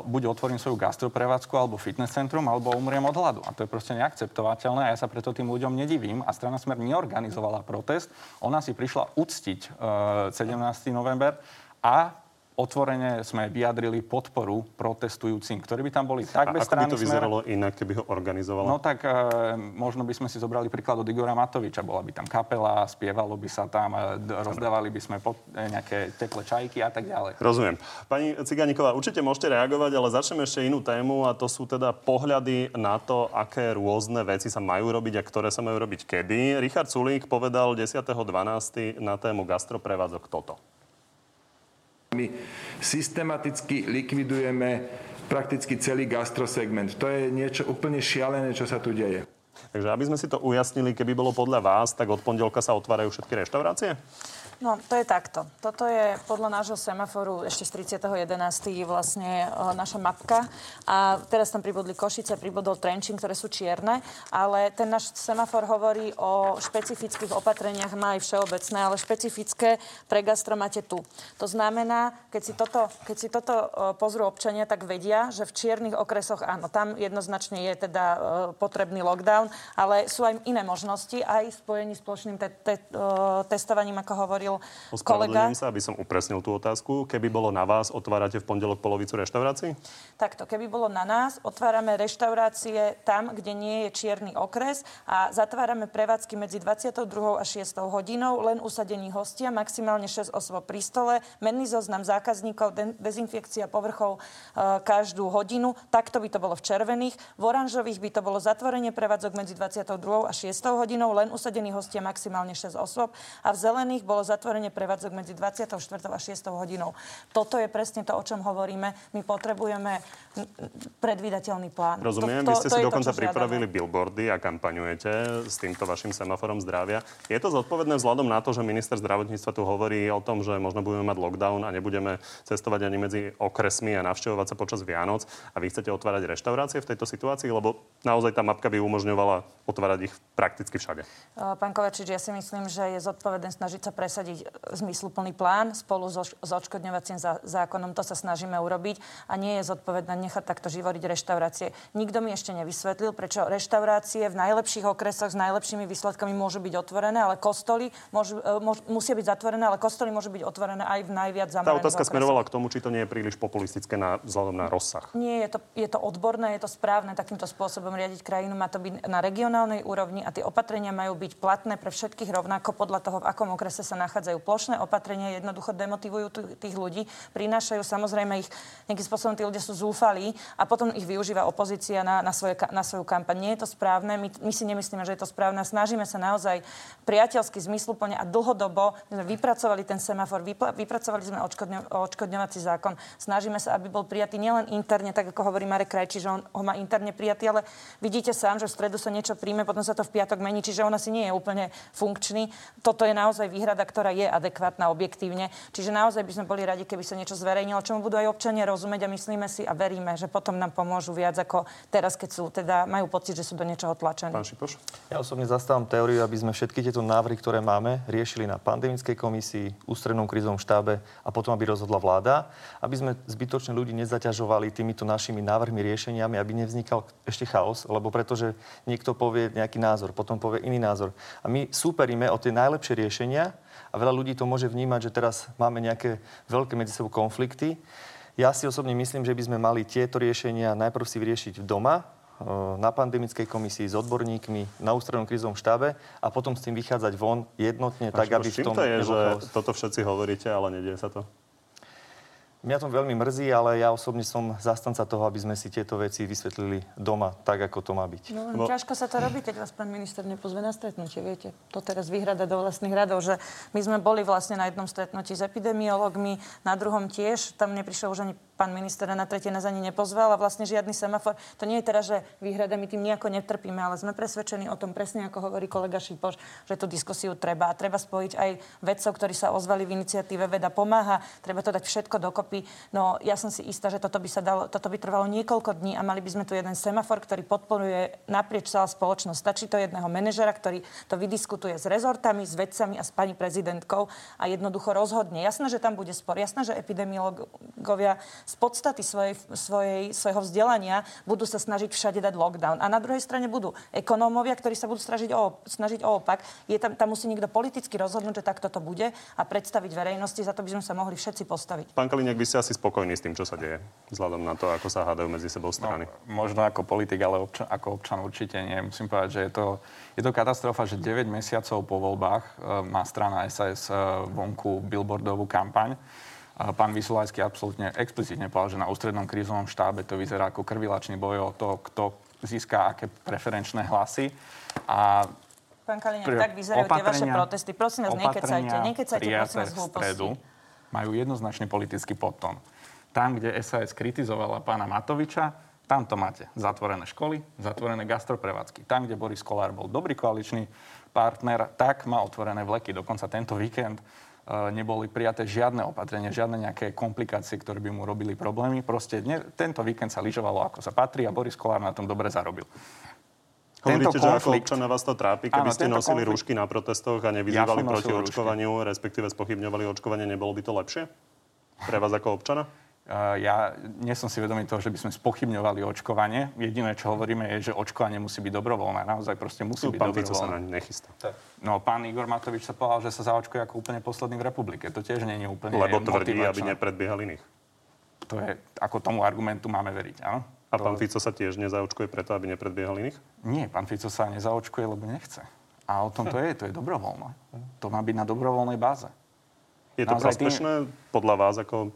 buď otvorím svoju gastroprevádzku alebo fitness centrum, alebo umriem od hladu. A to je proste neakceptovateľné a ja sa preto tým ľuďom nedivím. A strana Smer neorganizovala protest. Ona si prišla uctiť 17. november a otvorene sme vyjadrili podporu protestujúcim, ktorí by tam boli tak bez strany Ako by to vyzeralo smer... inak, keby ho organizovala? No tak e, možno by sme si zobrali príklad od Igora Matoviča. Bola by tam kapela, spievalo by sa tam, e, rozdávali by sme pod, e, nejaké teplé čajky a tak ďalej. Rozumiem. Pani Ciganíková, určite môžete reagovať, ale začneme ešte inú tému a to sú teda pohľady na to, aké rôzne veci sa majú robiť a ktoré sa majú robiť kedy. Richard Sulík povedal 10.12. na tému gastroprevádzok toto. My systematicky likvidujeme prakticky celý gastrosegment. To je niečo úplne šialené, čo sa tu deje. Takže aby sme si to ujasnili, keby bolo podľa vás, tak od pondelka sa otvárajú všetky reštaurácie? No, to je takto. Toto je podľa nášho semaforu ešte z 30.11. vlastne uh, naša mapka. A teraz tam pribudli Košice, pribudol Trenčín, ktoré sú čierne. Ale ten náš semafor hovorí o špecifických opatreniach, má aj všeobecné, ale špecifické pre gastro máte tu. To znamená, keď si toto, keď si toto uh, pozrú občania, tak vedia, že v čiernych okresoch áno, tam jednoznačne je teda uh, potrebný lockdown, ale sú aj iné možnosti, aj spojení s plošným te- te- testovaním, ako hovoril hovoril kolega. sa, aby som upresnil tú otázku. Keby bolo na vás, otvárate v pondelok polovicu reštaurácií? Takto, keby bolo na nás, otvárame reštaurácie tam, kde nie je čierny okres a zatvárame prevádzky medzi 22. a 6. hodinou, len usadení hostia, maximálne 6 osôb pri stole, menný zoznam zákazníkov, de- dezinfekcia povrchov e, každú hodinu. Takto by to bolo v červených. V oranžových by to bolo zatvorenie prevádzok medzi 22. a 6. hodinou, len usadení hostia maximálne 6 osôb a v zelených bolo zatvorenie zatvorenie prevádzok medzi 24. a 6. hodinou. Toto je presne to, o čom hovoríme. My potrebujeme predvídateľný plán. Rozumiem, to, to, vy ste si dokonca to, pripravili žiadame. billboardy a kampaňujete s týmto vašim semaforom zdravia. Je to zodpovedné vzhľadom na to, že minister zdravotníctva tu hovorí o tom, že možno budeme mať lockdown a nebudeme cestovať ani medzi okresmi a navštevovať sa počas Vianoc a vy chcete otvárať reštaurácie v tejto situácii, lebo naozaj tá mapka by umožňovala otvárať ich prakticky všade. Pán Kovačič, ja si myslím, že je zodpovedné snažiť sa presadiť zmysluplný plán spolu so, s odškodňovacím zákonom. To sa snažíme urobiť a nie je zodpovedné nechať takto živoriť reštaurácie. Nikto mi ešte nevysvetlil, prečo reštaurácie v najlepších okresoch s najlepšími výsledkami môžu byť otvorené, ale kostoly môžu, e, môž, musia byť zatvorené, ale kostoly môžu byť otvorené aj v najviac zamorených Tá otázka okresoch. smerovala k tomu, či to nie je príliš populistické na, vzhľadom na rozsah. Nie, je to, je to odborné, je to správne takýmto spôsobom riadiť krajinu. Má to byť na regionálnej úrovni a tie opatrenia majú byť platné pre všetkých rovnako podľa toho, v akom okrese sa nachádzajú. Plošné opatrenia jednoducho demotivujú tých ľudí, prinášajú samozrejme ich, nejakým spôsobom tí ľudia sú zúfalí a potom ich využíva opozícia na, na, svoje, na svoju kampaň. Nie je to správne, my, my si nemyslíme, že je to správne. Snažíme sa naozaj priateľsky, zmysluplne a dlhodobo sme vypracovali ten semafor, vypracovali sme odškodňo, odškodňovací zákon. Snažíme sa, aby bol prijatý nielen interne, tak ako hovorí Marek Krajči, že on ho má interne prijatý, ale vidíte sám, že v stredu sa niečo príjme, potom sa to v piatok mení, čiže ona si nie je úplne funkčný. Toto je naozaj výhrada, ktorá je adekvátna objektívne. Čiže naozaj by sme boli radi, keby sa niečo zverejnilo, čomu budú aj občania rozumieť a myslíme si a veríme, že potom nám pomôžu viac ako teraz, keď sú teda majú pocit, že sú do niečoho tlačení. Pán Šipoš? Ja osobne zastávam teóriu, aby sme všetky tieto návrhy, ktoré máme, riešili na pandemickej komisii, ústrednom krizovom štábe a potom, aby rozhodla vláda, aby sme zbytočne ľudí nezaťažovali týmito našimi návrhmi, riešeniami, aby nevznikal ešte chaos, lebo pretože niekto povie nejaký názor, potom povie iný názor. A my súperíme o tie najlepšie riešenia a veľa ľudí to môže vnímať, že teraz máme nejaké veľké medzi sebou konflikty. Ja si osobne myslím, že by sme mali tieto riešenia najprv si vyriešiť doma, na pandemickej komisii s odborníkmi na ústrednom krízovom štábe a potom s tým vychádzať von jednotne, tak aby v tom... to je, že toto všetci hovoríte, ale nedieje sa to? Mňa to veľmi mrzí, ale ja osobne som zastanca toho, aby sme si tieto veci vysvetlili doma, tak ako to má byť. No, Bo... ťažko sa to robí, keď vás pán minister nepozve na stretnutie, viete. To teraz vyhrada do vlastných radov, že my sme boli vlastne na jednom stretnutí s epidemiologmi, na druhom tiež, tam neprišiel už ani pán minister na tretie nás ani nepozval a vlastne žiadny semafor. To nie je teraz, že výhrada my tým nejako netrpíme, ale sme presvedčení o tom presne, ako hovorí kolega Šipoš, že tú diskusiu treba. A treba spojiť aj vedcov, ktorí sa ozvali v iniciatíve Veda pomáha. Treba to dať všetko dokopy. No ja som si istá, že toto by, sa dalo, toto by trvalo niekoľko dní a mali by sme tu jeden semafor, ktorý podporuje naprieč celá spoločnosť. Stačí to jedného manažera, ktorý to vydiskutuje s rezortami, s vedcami a s pani prezidentkou a jednoducho rozhodne. Jasné, že tam bude spor. Jasné, že epidemiológovia z podstaty svojej, svojej, svojho vzdelania budú sa snažiť všade dať lockdown. A na druhej strane budú ekonómovia, ktorí sa budú snažiť o, snažiť o opak. Je tam, tam musí niekto politicky rozhodnúť, že takto to bude a predstaviť verejnosti. Za to by sme sa mohli všetci postaviť. Pán Kaliňák, vy ste asi spokojní s tým, čo sa deje, vzhľadom na to, ako sa hádajú medzi sebou strany. No, možno ako politik, ale občan, ako občan určite nie. Musím povedať, že je to, je to katastrofa, že 9 mesiacov po voľbách e, má strana SAS e, vonku billboardovú kampaň Pán Vysolajský absolútne explicitne povedal, že na ústrednom krízovom štábe to vyzerá ako krvilačný boj o to, kto získa aké preferenčné hlasy. A Pán Kaliňák, tak vyzerajú tie vaše protesty. Prosím vás, nekecajte, nekecajte, prosím vás, hlúposti. majú jednoznačný politický podton. Tam, kde SAS kritizovala pána Matoviča, tam to máte. Zatvorené školy, zatvorené gastroprevádzky. Tam, kde Boris Kolár bol dobrý koaličný partner, tak má otvorené vleky. Dokonca tento víkend neboli prijaté žiadne opatrenia, žiadne nejaké komplikácie, ktoré by mu robili problémy. Proste dne, tento víkend sa lyžovalo ako sa patrí a Boris Kolár na tom dobre zarobil. Hovoríte, tento konflikt... že ako občana vás to trápi, keby áno, ste nosili konflikt... rúšky na protestoch a nevyzývali ja proti očkovaniu, respektíve spochybňovali očkovanie, nebolo by to lepšie? Pre vás ako občana? Ja nie som si vedomý toho, že by sme spochybňovali očkovanie. Jediné, čo hovoríme, je, že očkovanie musí byť dobrovoľné. Naozaj proste musí byť pán dobrovoľné. sa na nechystá. No, pán Igor Matovič sa povedal, že sa zaočkuje ako úplne posledný v republike. To tiež nie je úplne Lebo tvrdí, aby nepredbiehal iných. To je, ako tomu argumentu máme veriť, áno? A to... pán Fico sa tiež nezaočkuje preto, aby nepredbiehal iných? Nie, pán Fico sa nezaočkuje, lebo nechce. A o tom to je, to je dobrovoľné. To má byť na dobrovoľnej báze. Je to Naozaj prospešné tým... podľa vás ako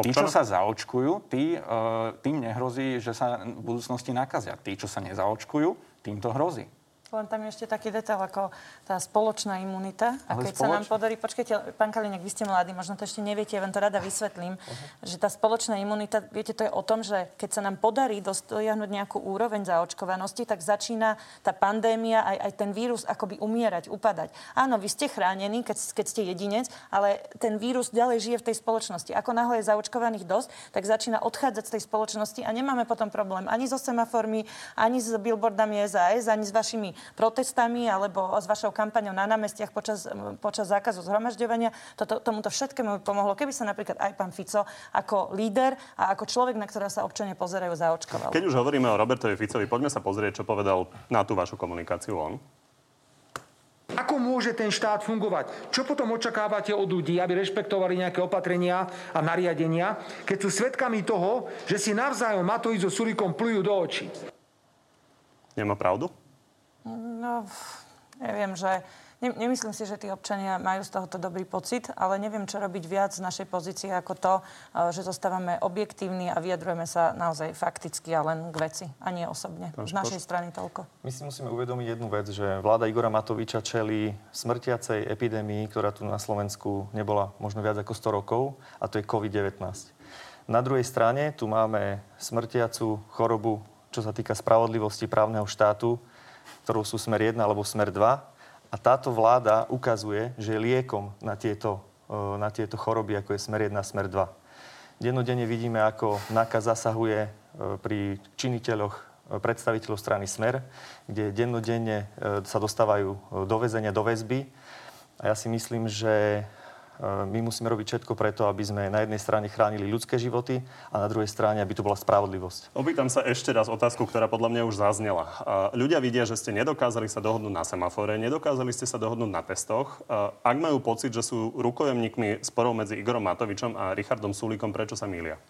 Tí, čo sa zaočkujú, tí, uh, tým nehrozí, že sa v budúcnosti nakazia. Tí, čo sa nezaočkujú, tým to hrozí. Len tam je ešte taký detail ako tá spoločná imunita. A Ale keď sa nám podarí, počkajte, pán Kaliňák, vy ste mladí, možno to ešte neviete, ja vám to rada vysvetlím, že tá spoločná imunita, viete, to je o tom, že keď sa nám podarí dosiahnuť nejakú úroveň zaočkovanosti, tak začína tá pandémia, aj, aj ten vírus akoby umierať, upadať. Áno, vy ste chránení, keď, keď ste jedinec, ale ten vírus ďalej žije v tej spoločnosti. Ako náhle je zaočkovaných dosť, tak začína odchádzať z tej spoločnosti a nemáme potom problém ani so semaformi, ani s billboardami SAS, ani s vašimi protestami alebo s vašou kampaňou na námestiach počas, počas zákazu zhromažďovania. Toto, tomuto všetkému by pomohlo, keby sa napríklad aj pán Fico ako líder a ako človek, na ktorého sa občania pozerajú, zaočkoval. Keď už hovoríme o Robertovi Ficovi, poďme sa pozrieť, čo povedal na tú vašu komunikáciu on. Ako môže ten štát fungovať? Čo potom očakávate od ľudí, aby rešpektovali nejaké opatrenia a nariadenia, keď sú svedkami toho, že si navzájom Matovič so Sulikom plujú do očí? Nemá pravdu? No, neviem, že... Ne, nemyslím si, že tí občania majú z tohoto dobrý pocit, ale neviem, čo robiť viac z našej pozície ako to, eh, že zostávame objektívni a vyjadrujeme sa naozaj fakticky a len k veci, a nie osobne. Z našej strany toľko. My si musíme uvedomiť jednu vec, že vláda Igora Matoviča čelí smrtiacej epidémii, ktorá tu na Slovensku nebola možno viac ako 100 rokov, a to je COVID-19. Na druhej strane tu máme smrtiacu chorobu, čo sa týka spravodlivosti právneho štátu, ktorou sú smer 1 alebo smer 2. A táto vláda ukazuje, že je liekom na tieto, e, na tieto choroby, ako je smer 1 a smer 2. Dennodenne vidíme, ako NAKA zasahuje e, pri činiteľoch e, predstaviteľov strany Smer, kde dennodenne sa dostávajú do väzenia, do väzby. A ja si myslím, že my musíme robiť všetko preto, aby sme na jednej strane chránili ľudské životy a na druhej strane, aby tu bola spravodlivosť. Opýtam sa ešte raz otázku, ktorá podľa mňa už zaznela. A Ľudia vidia, že ste nedokázali sa dohodnúť na semafore, nedokázali ste sa dohodnúť na testoch. A Ak majú pocit, že sú rukojemníkmi sporov medzi Igorom Matovičom a Richardom Sulíkom, prečo sa mília?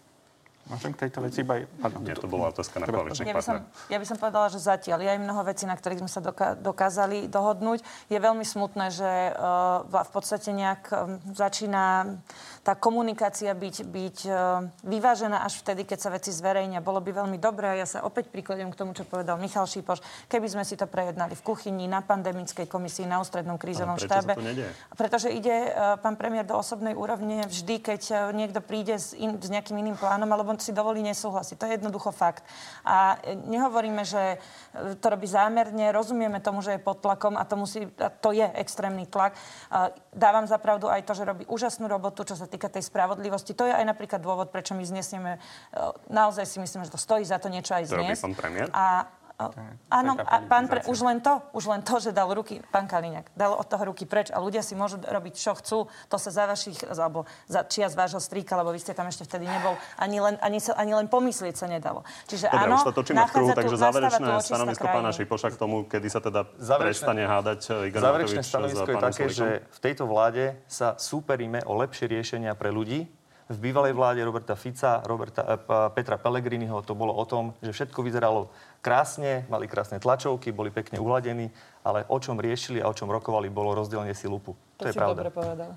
Môžem k tejto veci iba... Pardon. Nie, to bola otázka na koaličných Ja by, som, ja by som povedala, že zatiaľ je aj mnoho vecí, na ktorých sme sa doka- dokázali dohodnúť. Je veľmi smutné, že uh, v podstate nejak um, začína tá komunikácia byť, byť uh, vyvážená až vtedy, keď sa veci zverejnia. Bolo by veľmi dobré, a ja sa opäť prikladiem k tomu, čo povedal Michal Šípoš, keby sme si to prejednali v kuchyni, na pandemickej komisii, na ústrednom krízovom štábe. Pretože ide uh, pán premiér do osobnej úrovne vždy, keď uh, niekto príde s, in, s nejakým iným plánom, alebo si dovolí nesúhlasiť. To je jednoducho fakt. A e, nehovoríme, že e, to robí zámerne, rozumieme tomu, že je pod tlakom a to, musí, a to je extrémny tlak. Dávam za pravdu aj to, že robí úžasnú robotu, čo sa týka tej spravodlivosti. To je aj napríklad dôvod, prečo my znesieme, e, naozaj si myslím, že to stojí za to niečo aj zniesť. a- Áno, a pán pre, už len to, už len to, že dal ruky, pán Kaliňák, dal od toho ruky preč a ľudia si môžu robiť, čo chcú, to sa za vašich, alebo za čia z vášho strýka, lebo vy ste tam ešte vtedy nebol, ani len, ani, sa, ani len pomyslieť sa nedalo. Čiže Dobre, áno, už sa točíme v kruhu, takže záverečné stanovisko pána Šipoša k tomu, kedy sa teda Záverečné- prestane hádať eh, Igor Záverečné s stanovisko je také, že v tejto vláde sa súperíme o lepšie riešenia pre ľudí. V bývalej vláde Roberta Fica, Roberta, eh, Petra Pellegriniho to bolo o tom, že všetko vyzeralo krásne, mali krásne tlačovky, boli pekne uhladení, ale o čom riešili a o čom rokovali, bolo rozdelenie si lupu. To, To je si pravda. dobre povedal.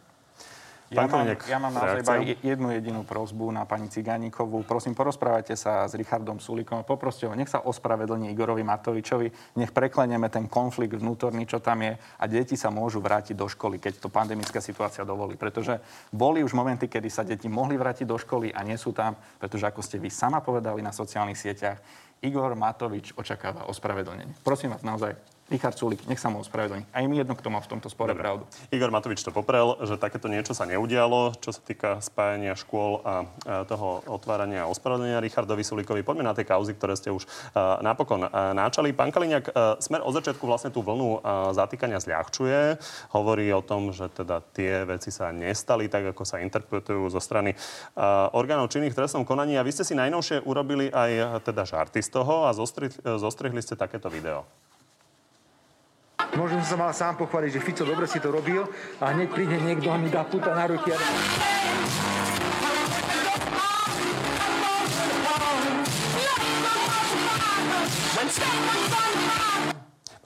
Ja mám, ja mám naozaj iba jednu jedinú prozbu na pani Cigánikovú. Prosím, porozprávajte sa s Richardom Sulíkom a poproste ho, nech sa ospravedlní Igorovi Matovičovi, nech prekleneme ten konflikt vnútorný, čo tam je a deti sa môžu vrátiť do školy, keď to pandemická situácia dovolí. Pretože boli už momenty, kedy sa deti mohli vrátiť do školy a nie sú tam, pretože ako ste vy sama povedali na sociálnych sieťach, Igor Matovič očakáva ospravedlnenie. Prosím vás, naozaj, Richard Sulík, nech sa mu ospravedlní. Aj mi jedno, kto má v tomto spore Dobre. pravdu. Igor Matovič to poprel, že takéto niečo sa neudialo, čo sa týka spájania škôl a, toho otvárania a ospravedlenia Richardovi Sulíkovi. Poďme na tie kauzy, ktoré ste už a, napokon a, náčali. Pán Kaliňák, a, Smer od začiatku vlastne tú vlnu a, zatýkania zľahčuje. Hovorí o tom, že teda tie veci sa nestali tak, ako sa interpretujú zo strany a, orgánov činných v trestnom konaní. A vy ste si najnovšie urobili aj teda žarty z toho a zostri, zostrihli ste takéto video. Možno som sa mal sám pochváliť, že Fico dobre si to robil a hneď príde niekto a mi dá puta na ruky. A...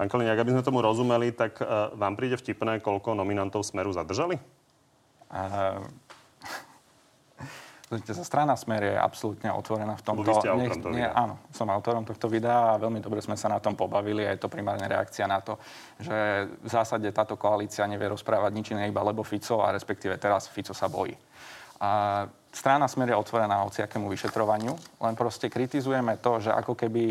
Pán Kaliňák, aby sme tomu rozumeli, tak uh, vám príde vtipné, koľko nominantov Smeru zadržali? A... Strana Smer je absolútne otvorená v tomto. Vy ste autorom toho nie, áno, som autorom tohto videa a veľmi dobre sme sa na tom pobavili a je to primárne reakcia na to, že v zásade táto koalícia nevie rozprávať nič iné iba lebo Fico a respektíve teraz Fico sa bojí. A strana Smer je otvorená hociakému vyšetrovaniu, len proste kritizujeme to, že ako keby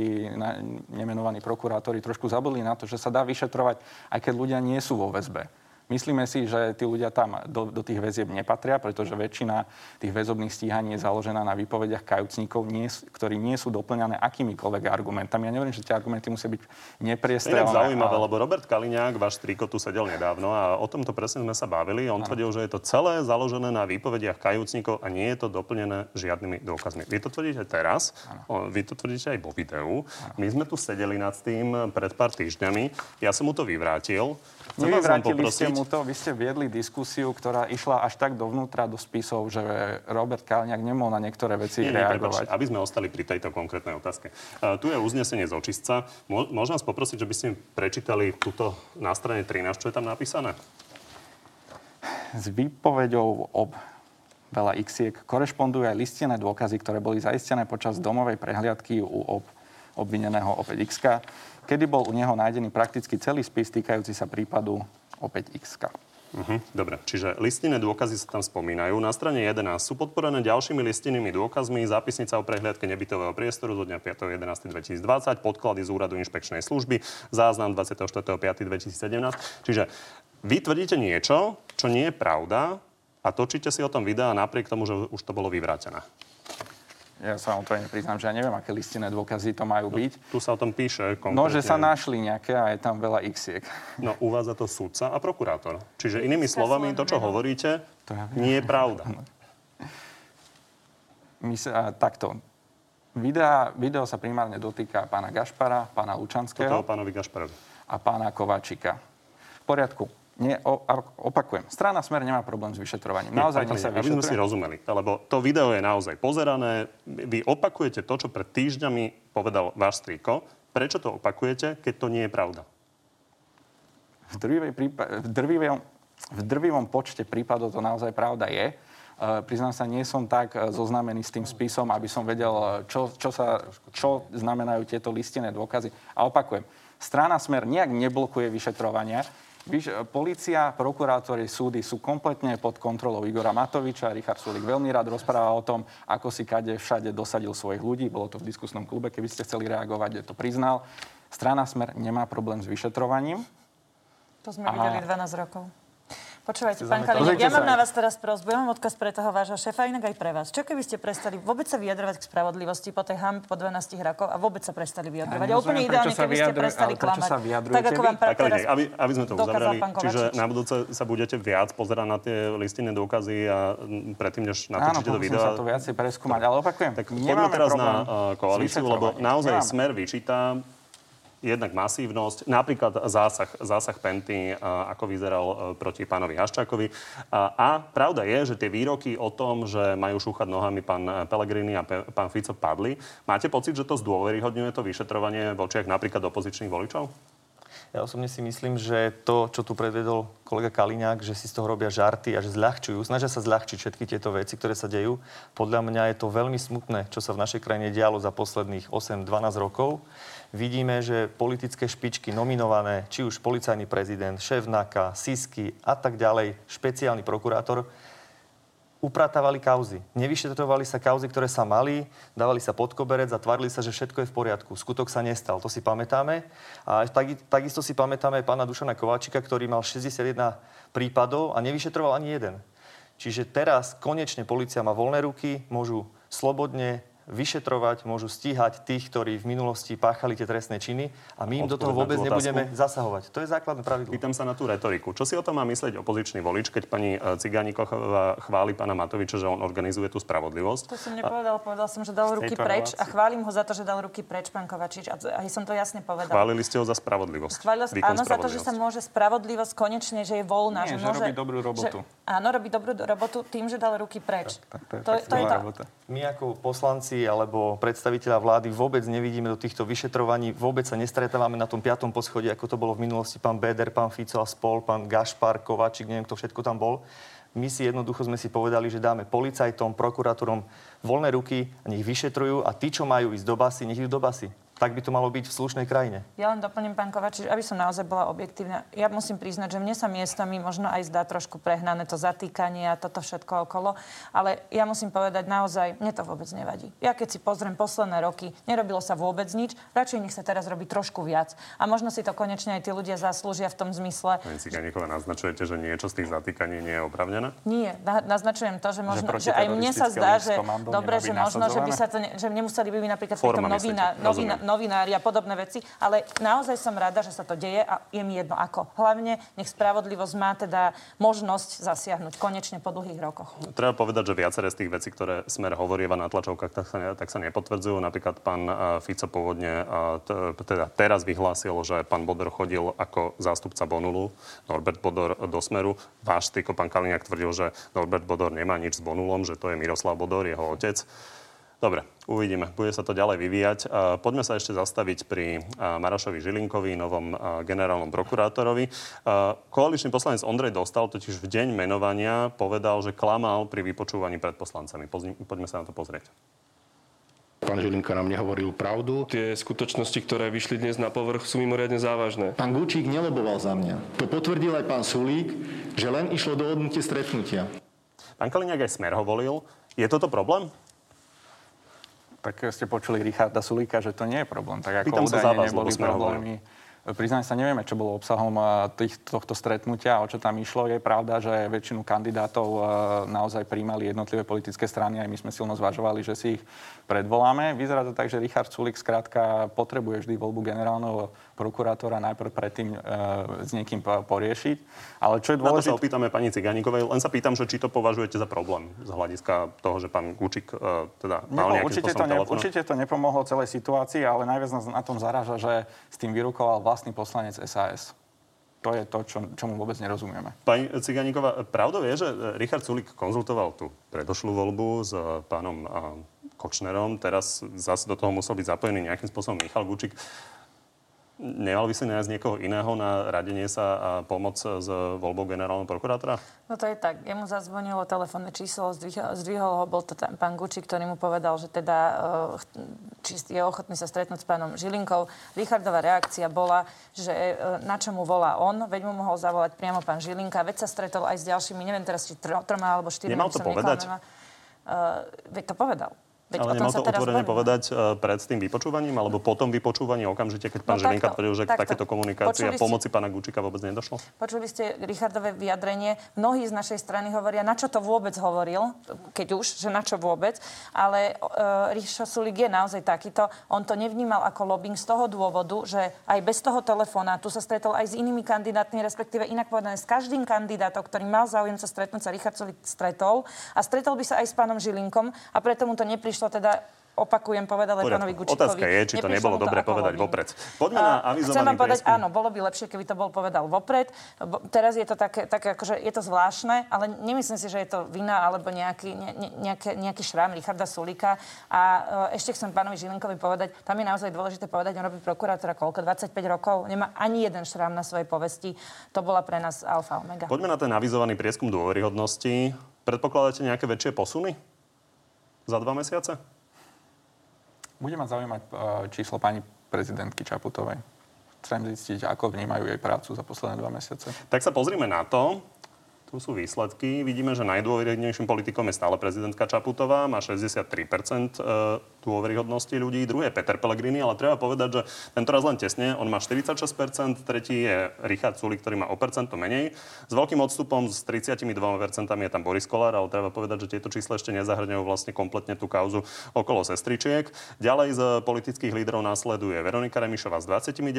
nemenovaní prokurátori trošku zabudli na to, že sa dá vyšetrovať, aj keď ľudia nie sú vo väzbe. Myslíme si, že tí ľudia tam do, do tých väzieb nepatria, pretože väčšina tých väzobných stíhaní je založená na výpovediach kajúcníkov, nie, ktorí nie sú doplňané akýmikoľvek argumentami. Ja neverím, že tie argumenty musia byť To je nepriestrelné. inak zaujímavé, ale- lebo Robert Kaliňák, váš striko, tu sedel nedávno a o tomto presne sme sa bavili. On tvrdil, že je to celé založené na výpovediach kajúcnikov a nie je to doplnené žiadnymi dôkazmi. Vy to tvrdíte teraz, o, vy to tvrdíte aj vo videu. My sme tu sedeli nad tým pred pár týždňami. Ja som mu to vyvrátil. Nevyvrátili ste mu to, vy ste viedli diskusiu, ktorá išla až tak dovnútra do spisov, že Robert Kalniak nemohol na niektoré veci Nie, nie, reagovať. prepáčte, aby sme ostali pri tejto konkrétnej otázke. Uh, tu je uznesenie z očistca. Mô- Môžem vás poprosiť, že by ste prečítali túto na strane 13, čo je tam napísané? S výpovedou o veľa x korešpondujú aj listené dôkazy, ktoré boli zaistené počas domovej prehliadky u ob- obvineného opäť x kedy bol u neho nájdený prakticky celý spis týkajúci sa prípadu opäť x Uh-huh. Dobre, čiže listinné dôkazy sa tam spomínajú. Na strane 11 sú podporené ďalšími listinnými dôkazmi zápisnica o prehliadke nebytového priestoru zo dňa 5.11.2020, podklady z úradu inšpekčnej služby, záznam 24.5.2017. Čiže vy tvrdíte niečo, čo nie je pravda a točíte si o tom videa napriek tomu, že už to bolo vyvrátené. Ja sa otvorene priznám, že ja neviem, aké listené dôkazy to majú byť. Tu sa o tom píše konkrétne. No, že sa našli nejaké a je tam veľa x No, uvádza to sudca a prokurátor. Čiže inými slovami, to, čo hovoríte, To ja nie je pravda. My sa, a, takto. Videa, video sa primárne dotýka pána Gašpara, pána Toto Lučanského o pánovi Gašparovi. a pána Kováčika. V poriadku. Nie, o, opakujem. Strana Smer nemá problém s vyšetrovaním. Naozaj nie sa Kaliňák, Aby sme si vyšetruje. rozumeli, lebo to video je naozaj pozerané. Vy opakujete to, čo pred týždňami povedal váš strýko. Prečo to opakujete, keď to nie je pravda? V, drvivej prípa- v, drvivom, v drvivom počte prípadov to naozaj pravda je. Uh, priznám sa, nie som tak uh, zoznámený s tým spisom, aby som vedel, uh, čo, čo, sa, čo znamenajú tieto listené dôkazy. A opakujem, strana Smer nejak neblokuje vyšetrovania. Víš, uh, policia, prokurátori, súdy sú kompletne pod kontrolou Igora Matoviča. Richard Sulik veľmi rád rozpráva o tom, ako si kade všade dosadil svojich ľudí. Bolo to v diskusnom klube, keby ste chceli reagovať, to priznal. Strana Smer nemá problém s vyšetrovaním. To sme videli 12 rokov. Počúvajte, pán. Kaliňák, ja mám na vás teraz prosbu, ja mám odkaz pre toho vášho šéfa, inak aj pre vás. Čo keby ste prestali vôbec sa vyjadrovať k spravodlivosti po tej hambe po 12 rokov a vôbec sa prestali vyjadrovať? Ja a úplne ideálne, keby ste prestali klamať. Tak ako vám teraz nie, aby, aby sme to uzavreli. pán Čiže na budúce sa budete viac pozerať na tie listinné dôkazy a predtým, než Áno, natočíte to pokúsim video. sa to viacej preskúmať, ale opakujem, Tak poďme teraz na s koalíciu, lebo naozaj smer vyčíta jednak masívnosť, napríklad zásah, zásah Penty, uh, ako vyzeral uh, proti pánovi Haščákovi. A, a pravda je, že tie výroky o tom, že majú šúchať nohami pán Pellegrini a pe, pán Fico padli. Máte pocit, že to zdôveryhodňuje to vyšetrovanie v očiach napríklad opozičných voličov? Ja osobne si myslím, že to, čo tu predvedol kolega Kaliňák, že si z toho robia žarty a že zľahčujú, snažia sa zľahčiť všetky tieto veci, ktoré sa dejú. Podľa mňa je to veľmi smutné, čo sa v našej krajine dialo za posledných 8-12 rokov. Vidíme, že politické špičky nominované, či už policajný prezident, šéf NAKA, SISky a tak ďalej, špeciálny prokurátor, upratávali kauzy. Nevyšetrovali sa kauzy, ktoré sa mali, dávali sa pod koberec a tvárili sa, že všetko je v poriadku. Skutok sa nestal, to si pamätáme. A tak, takisto si pamätáme aj pána Dušana Kováčika, ktorý mal 61 prípadov a nevyšetroval ani jeden. Čiže teraz konečne policia má voľné ruky, môžu slobodne vyšetrovať, môžu stíhať tých, ktorí v minulosti páchali tie trestné činy a my im do toho vôbec nebudeme zasahovať. To je základné pravidlo. Pýtam sa na tú retoriku. Čo si o tom má myslieť opozičný volič, keď pani e, Cigániková chváli pána Matoviča, že on organizuje tú spravodlivosť? To som nepovedal, povedal som, že dal ruky preč a chválim ho za to, že dal ruky preč, pán Kovačič. A aj som to jasne povedal. Chválili ste ho za spravodlivosť. Chválil, Výkon áno, za to, že sa môže spravodlivosť konečne, že je voľná. Nie, že môže, robí dobrú robotu. Že, áno, robí dobrú do- robotu tým, že dal ruky preč. Tak to je, to, tak to je to. robota. My ako poslanci alebo predstaviteľa vlády vôbec nevidíme do týchto vyšetrovaní, vôbec sa nestretávame na tom piatom poschodí, ako to bolo v minulosti pán Beder, pán Fico a spol, pán Gašpar, Kováčik, neviem, kto všetko tam bol. My si jednoducho sme si povedali, že dáme policajtom, prokurátorom voľné ruky, nech vyšetrujú a tí, čo majú ísť do basy, nech idú do basy tak by to malo byť v slušnej krajine. Ja len doplním, pán Kovačič, aby som naozaj bola objektívna. Ja musím priznať, že mne sa miestami možno aj zdá trošku prehnané to zatýkanie a toto všetko okolo, ale ja musím povedať naozaj, mne to vôbec nevadí. Ja keď si pozriem posledné roky, nerobilo sa vôbec nič, radšej nech sa teraz robí trošku viac. A možno si to konečne aj tí ľudia zaslúžia v tom zmysle. Pani Ciganíková, naznačujete, že niečo z tých zatýkaní nie je opravnené? Nie, na, naznačujem to, že možno, že, že aj mne sa zdá, že dobre, že možno, že by sa to, ne, že nemuseli by byť napríklad v tom novina, novina, novinári a podobné veci, ale naozaj som rada, že sa to deje a je mi jedno ako. Hlavne nech spravodlivosť má teda možnosť zasiahnuť konečne po dlhých rokoch. Treba povedať, že viaceré z tých vecí, ktoré Smer hovorieva na tlačovkách, tak sa, ne, tak sa nepotvrdzujú. Napríklad pán Fico pôvodne teda teraz vyhlásil, že pán Bodor chodil ako zástupca Bonulu, Norbert Bodor do Smeru. Váš tyko pán Kaliňák tvrdil, že Norbert Bodor nemá nič s Bonulom, že to je Miroslav Bodor, jeho otec. Dobre, uvidíme. Bude sa to ďalej vyvíjať. Poďme sa ešte zastaviť pri Marašovi Žilinkovi, novom generálnom prokurátorovi. Koaličný poslanec Ondrej Dostal totiž v deň menovania povedal, že klamal pri vypočúvaní pred poslancami. Poďme sa na to pozrieť. Pán Žilinka nám nehovoril pravdu. Tie skutočnosti, ktoré vyšli dnes na povrch, sú mimoriadne závažné. Pán Gučík neloboval za mňa. To potvrdil aj pán Sulík, že len išlo do odnutie stretnutia. Pán Kaliňák aj Smer ho volil. Je toto problém? Tak ste počuli Richarda Sulíka, že to nie je problém. Tak ako Pýtam sa za vás, neboli problémy. Priznám sa, nevieme, čo bolo obsahom tých, tohto stretnutia, o čo tam išlo. Je pravda, že väčšinu kandidátov naozaj príjmali jednotlivé politické strany, aj my sme silno zvažovali, že si ich predvoláme. Vyzerá to tak, že Richard Sulik skrátka potrebuje vždy voľbu generálneho prokurátora najprv predtým e, s niekým poriešiť. Ale čo je dôležité... Na to sa opýtame pani Ciganíkovej, len sa pýtam, že či to považujete za problém z hľadiska toho, že pán Gučík e, teda mal Nebo, určite, to ne, určite to nepomohlo celej situácii, ale najviac nás na tom zaraža, že s tým vyrukoval vlastný poslanec SAS. To je to, čo, čomu vôbec nerozumieme. Pani Ciganíková, pravdou je, že Richard Sulik konzultoval tú predošlú voľbu s pánom Kočnerom. Teraz zase do toho musel byť zapojený nejakým spôsobom Michal Gučík. Nemal by si nájsť niekoho iného na radenie sa a pomoc s voľbou generálneho prokurátora? No to je tak. Jemu zazvonilo telefónne číslo, zdvihol, zdvihol ho, bol to tam pán Gučík, ktorý mu povedal, že teda eh, či je ochotný sa stretnúť s pánom Žilinkou. Richardová reakcia bola, že eh, na čo mu volá on, veď mu mohol zavolať priamo pán Žilinka, veď sa stretol aj s ďalšími, neviem teraz, či troma alebo štyrmi. Nemal to povedať? Uh, veď to povedal. Veď Ale nemal to otvorene povedať uh, pred tým vypočúvaním, alebo potom vypočúvaní okamžite, keď pán no, Žilinka tvrdil, že takto. takéto komunikácie a pomoci ste, pána Gučika vôbec nedošlo? Počuli ste Richardové vyjadrenie. Mnohí z našej strany hovoria, na čo to vôbec hovoril, keď už, že na čo vôbec. Ale uh, Ríšo Sulik je naozaj takýto. On to nevnímal ako lobbying z toho dôvodu, že aj bez toho telefóna tu sa stretol aj s inými kandidátmi, respektíve inak povedané s každým kandidátom, ktorý mal záujem sa stretnúť, sa Richard Sulik stretol. A stretol by sa aj s pánom Žilinkom a preto mu to neprišlo neprišlo teda opakujem, povedal pánovi Gučikovi. Otázka je, či to nebolo dobre povedať vopred. Poďme na avizovaný Chcem vám povedať, áno, bolo by lepšie, keby to bol povedal vopred. Bo, teraz je to také, také akože je to zvláštne, ale nemyslím si, že je to vina alebo nejaký, ne, ne, nejaký, šrám Richarda Sulika. A uh, ešte chcem pánovi Žilinkovi povedať, tam je naozaj dôležité povedať, on robí prokurátora koľko? 25 rokov, nemá ani jeden šrám na svojej povesti. To bola pre nás alfa omega. Poďme na ten avizovaný prieskum dôveryhodnosti. Predpokladáte nejaké väčšie posuny? Za dva mesiace? Bude ma zaujímať uh, číslo pani prezidentky Čaputovej. Chcem zistiť, ako vnímajú jej prácu za posledné dva mesiace. Tak sa pozrime na to. Tu sú výsledky. Vidíme, že najdôveryhodnejším politikom je stále prezidentka Čaputová, má 63% dôveryhodnosti ľudí. Druhý je Peter Pellegrini, ale treba povedať, že tento raz len tesne. On má 46%, tretí je Richard Sulik, ktorý má o percento menej. S veľkým odstupom s 32% je tam Boris Kolár, ale treba povedať, že tieto čísla ešte nezahrňujú vlastne kompletne tú kauzu okolo sestričiek. Ďalej z politických lídrov následuje Veronika Remišová s 29%,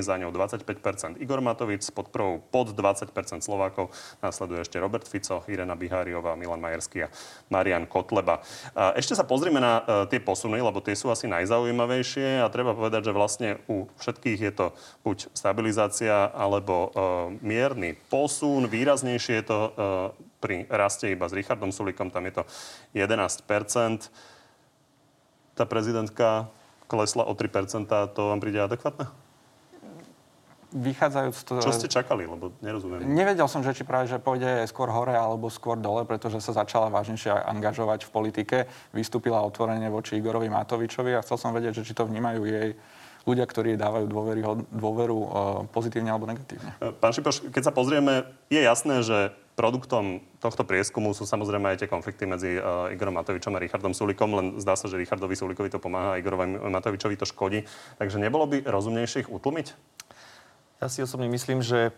za ňou 25% Igor Matovič, pod prvou pod 20% Slovákov Nasleduje ešte Robert Fico, Irena Biháriová, Milan Majerský a Marian Kotleba. Ešte sa pozrime na tie posuny, lebo tie sú asi najzaujímavejšie a treba povedať, že vlastne u všetkých je to buď stabilizácia alebo uh, mierny posun. Výraznejšie je to uh, pri raste iba s Richardom Sulikom, tam je to 11 Tá prezidentka klesla o 3% to vám príde adekvátne? Vychádzajúc... To, Čo ste čakali, lebo nerozumiem. Nevedel som, že či práve, že pôjde skôr hore alebo skôr dole, pretože sa začala vážnejšie angažovať v politike. Vystúpila otvorene voči Igorovi Matovičovi a chcel som vedieť, že či to vnímajú jej ľudia, ktorí dávajú dôvery, dôveru uh, pozitívne alebo negatívne. Pán Šipoš, keď sa pozrieme, je jasné, že produktom tohto prieskumu sú samozrejme aj tie konflikty medzi uh, Igorom Matovičom a Richardom Sulikom, len zdá sa, že Richardovi Sulikovi to pomáha a Igorovi Matovičovi to škodí. Takže nebolo by rozumnejšie ich utlmiť? Ja si osobne myslím, že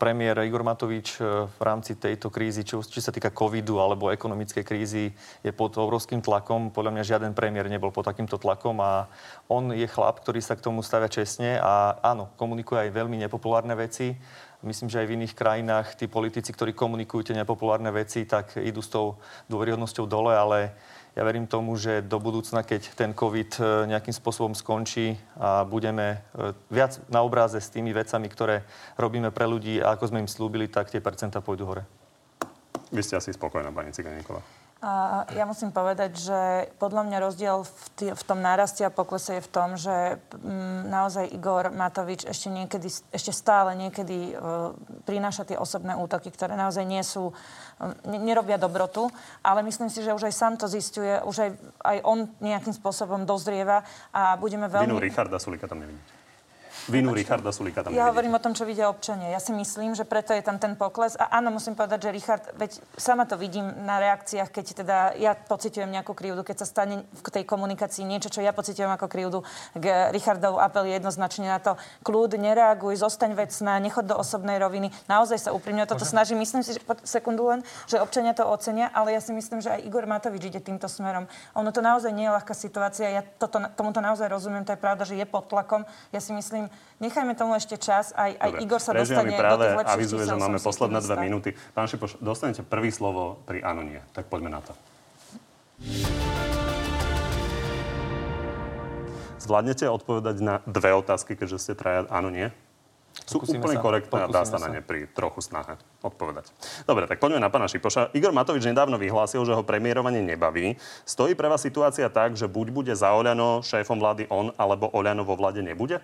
premiér Igor Matovič e, v rámci tejto krízy, či, či sa týka covidu alebo ekonomickej krízy, je pod obrovským tlakom. Podľa mňa žiaden premiér nebol pod takýmto tlakom a on je chlap, ktorý sa k tomu stavia čestne a áno, komunikuje aj veľmi nepopulárne veci. Myslím, že aj v iných krajinách tí politici, ktorí komunikujú tie nepopulárne veci, tak idú s tou dôveryhodnosťou dole, ale ja verím tomu, že do budúcna, keď ten COVID e, nejakým spôsobom skončí a budeme e, viac na obráze s tými vecami, ktoré robíme pre ľudí a ako sme im slúbili, tak tie percentá pôjdu hore. Vy ste asi spokojná, pani Ciganíková. Ja musím povedať, že podľa mňa rozdiel v, tý, v tom náraste a poklese je v tom, že m, mm, naozaj Igor Matovič ešte niekedy, ešte stále niekedy e, prináša tie osobné útoky, ktoré naozaj nie sú, e, nerobia dobrotu, ale myslím si, že už aj sám to zistuje, už aj, aj on nejakým spôsobom dozrieva a budeme veľmi... Vinu Richarda Sulika tam nevidíte vinu Richarda Sulika tam Ja hovorím o tom, čo vidia občania. Ja si myslím, že preto je tam ten pokles. A áno, musím povedať, že Richard, veď sama to vidím na reakciách, keď teda ja pociťujem nejakú krivdu, keď sa stane v tej komunikácii niečo, čo ja pociťujem ako krivdu. K Richardov apel je jednoznačne na to, kľud, nereaguj, zostaň vecná, nechod do osobnej roviny. Naozaj sa úprimne o toto snažím. Myslím si, že sekundu len, že občania to ocenia, ale ja si myslím, že aj Igor Matovič ide týmto smerom. Ono to naozaj nie je ľahká situácia. Ja toto, tomuto naozaj rozumiem. To je pravda, že je pod tlakom. Ja si myslím, Nechajme tomu ešte čas, aj, aj Igor sa dostane práve do tých avizuje, že máme posledné dve minúty. Pán Šipoš, dostanete prvý slovo pri áno, nie. Tak poďme na to. Zvládnete odpovedať na dve otázky, keďže ste traja áno, nie? Sú Pokúsime úplne sa. korektné a dá sa, sa na ne pri trochu snahe odpovedať. Dobre, tak poďme na pána Šipoša. Igor Matovič nedávno vyhlásil, že ho premiérovanie nebaví. Stojí pre vás situácia tak, že buď bude za Oľano šéfom vlády on, alebo Oľano vo vláde nebude?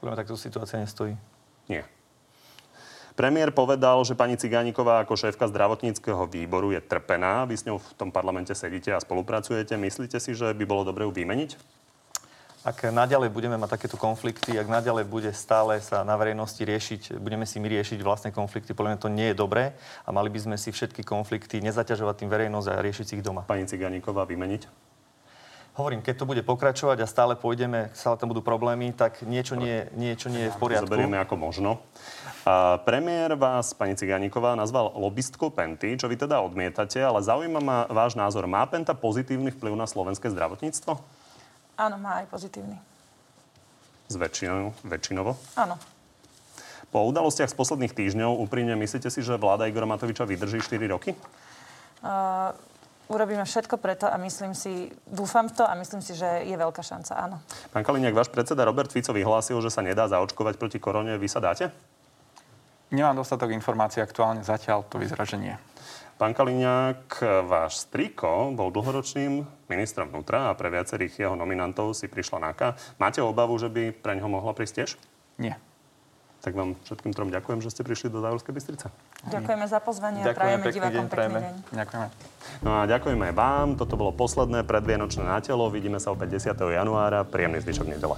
Podľa mňa takto situácia nestojí. Nie. Premiér povedal, že pani Cigániková ako šéfka zdravotníckého výboru je trpená. Vy s ňou v tom parlamente sedíte a spolupracujete. Myslíte si, že by bolo dobre ju vymeniť? Ak naďalej budeme mať takéto konflikty, ak naďalej bude stále sa na verejnosti riešiť, budeme si my riešiť vlastné konflikty, podľa mňa to nie je dobré a mali by sme si všetky konflikty nezaťažovať tým verejnosť a riešiť si ich doma. Pani Cigániková vymeniť? Hovorím, keď to bude pokračovať a stále pôjdeme, stále tam budú problémy, tak niečo nie, niečo nie je v poriadku. Zoberieme ako možno. A premiér vás, pani Ciganíková, nazval lobbystkou Penty, čo vy teda odmietate, ale zaujíma ma váš názor. Má Penta pozitívny vplyv na slovenské zdravotníctvo? Áno, má aj pozitívny. Z väčšinou, väčšinovo? Áno. Po udalostiach z posledných týždňov úprimne myslíte si, že vláda Igora Matoviča vydrží 4 roky? Uh, urobíme všetko preto a myslím si, dúfam to a myslím si, že je veľká šanca, áno. Pán Kaliniak, váš predseda Robert Fico vyhlásil, že sa nedá zaočkovať proti korone. Vy sa dáte? Nemám dostatok informácií aktuálne, zatiaľ to vyzerá, že nie. Pán Kaliňák, váš striko bol dlhoročným ministrom vnútra a pre viacerých jeho nominantov si prišla náka. Máte obavu, že by pre neho mohla prísť tiež? Nie. Tak vám všetkým trom ďakujem, že ste prišli do Závorskej Bystrice. Ďakujeme za pozvanie a prajeme divákom pekný deň. Ďakujeme. No a ďakujeme aj vám. Toto bolo posledné predvianočné na telo. Vidíme sa opäť 10. januára. Príjemný zvyšok nedele.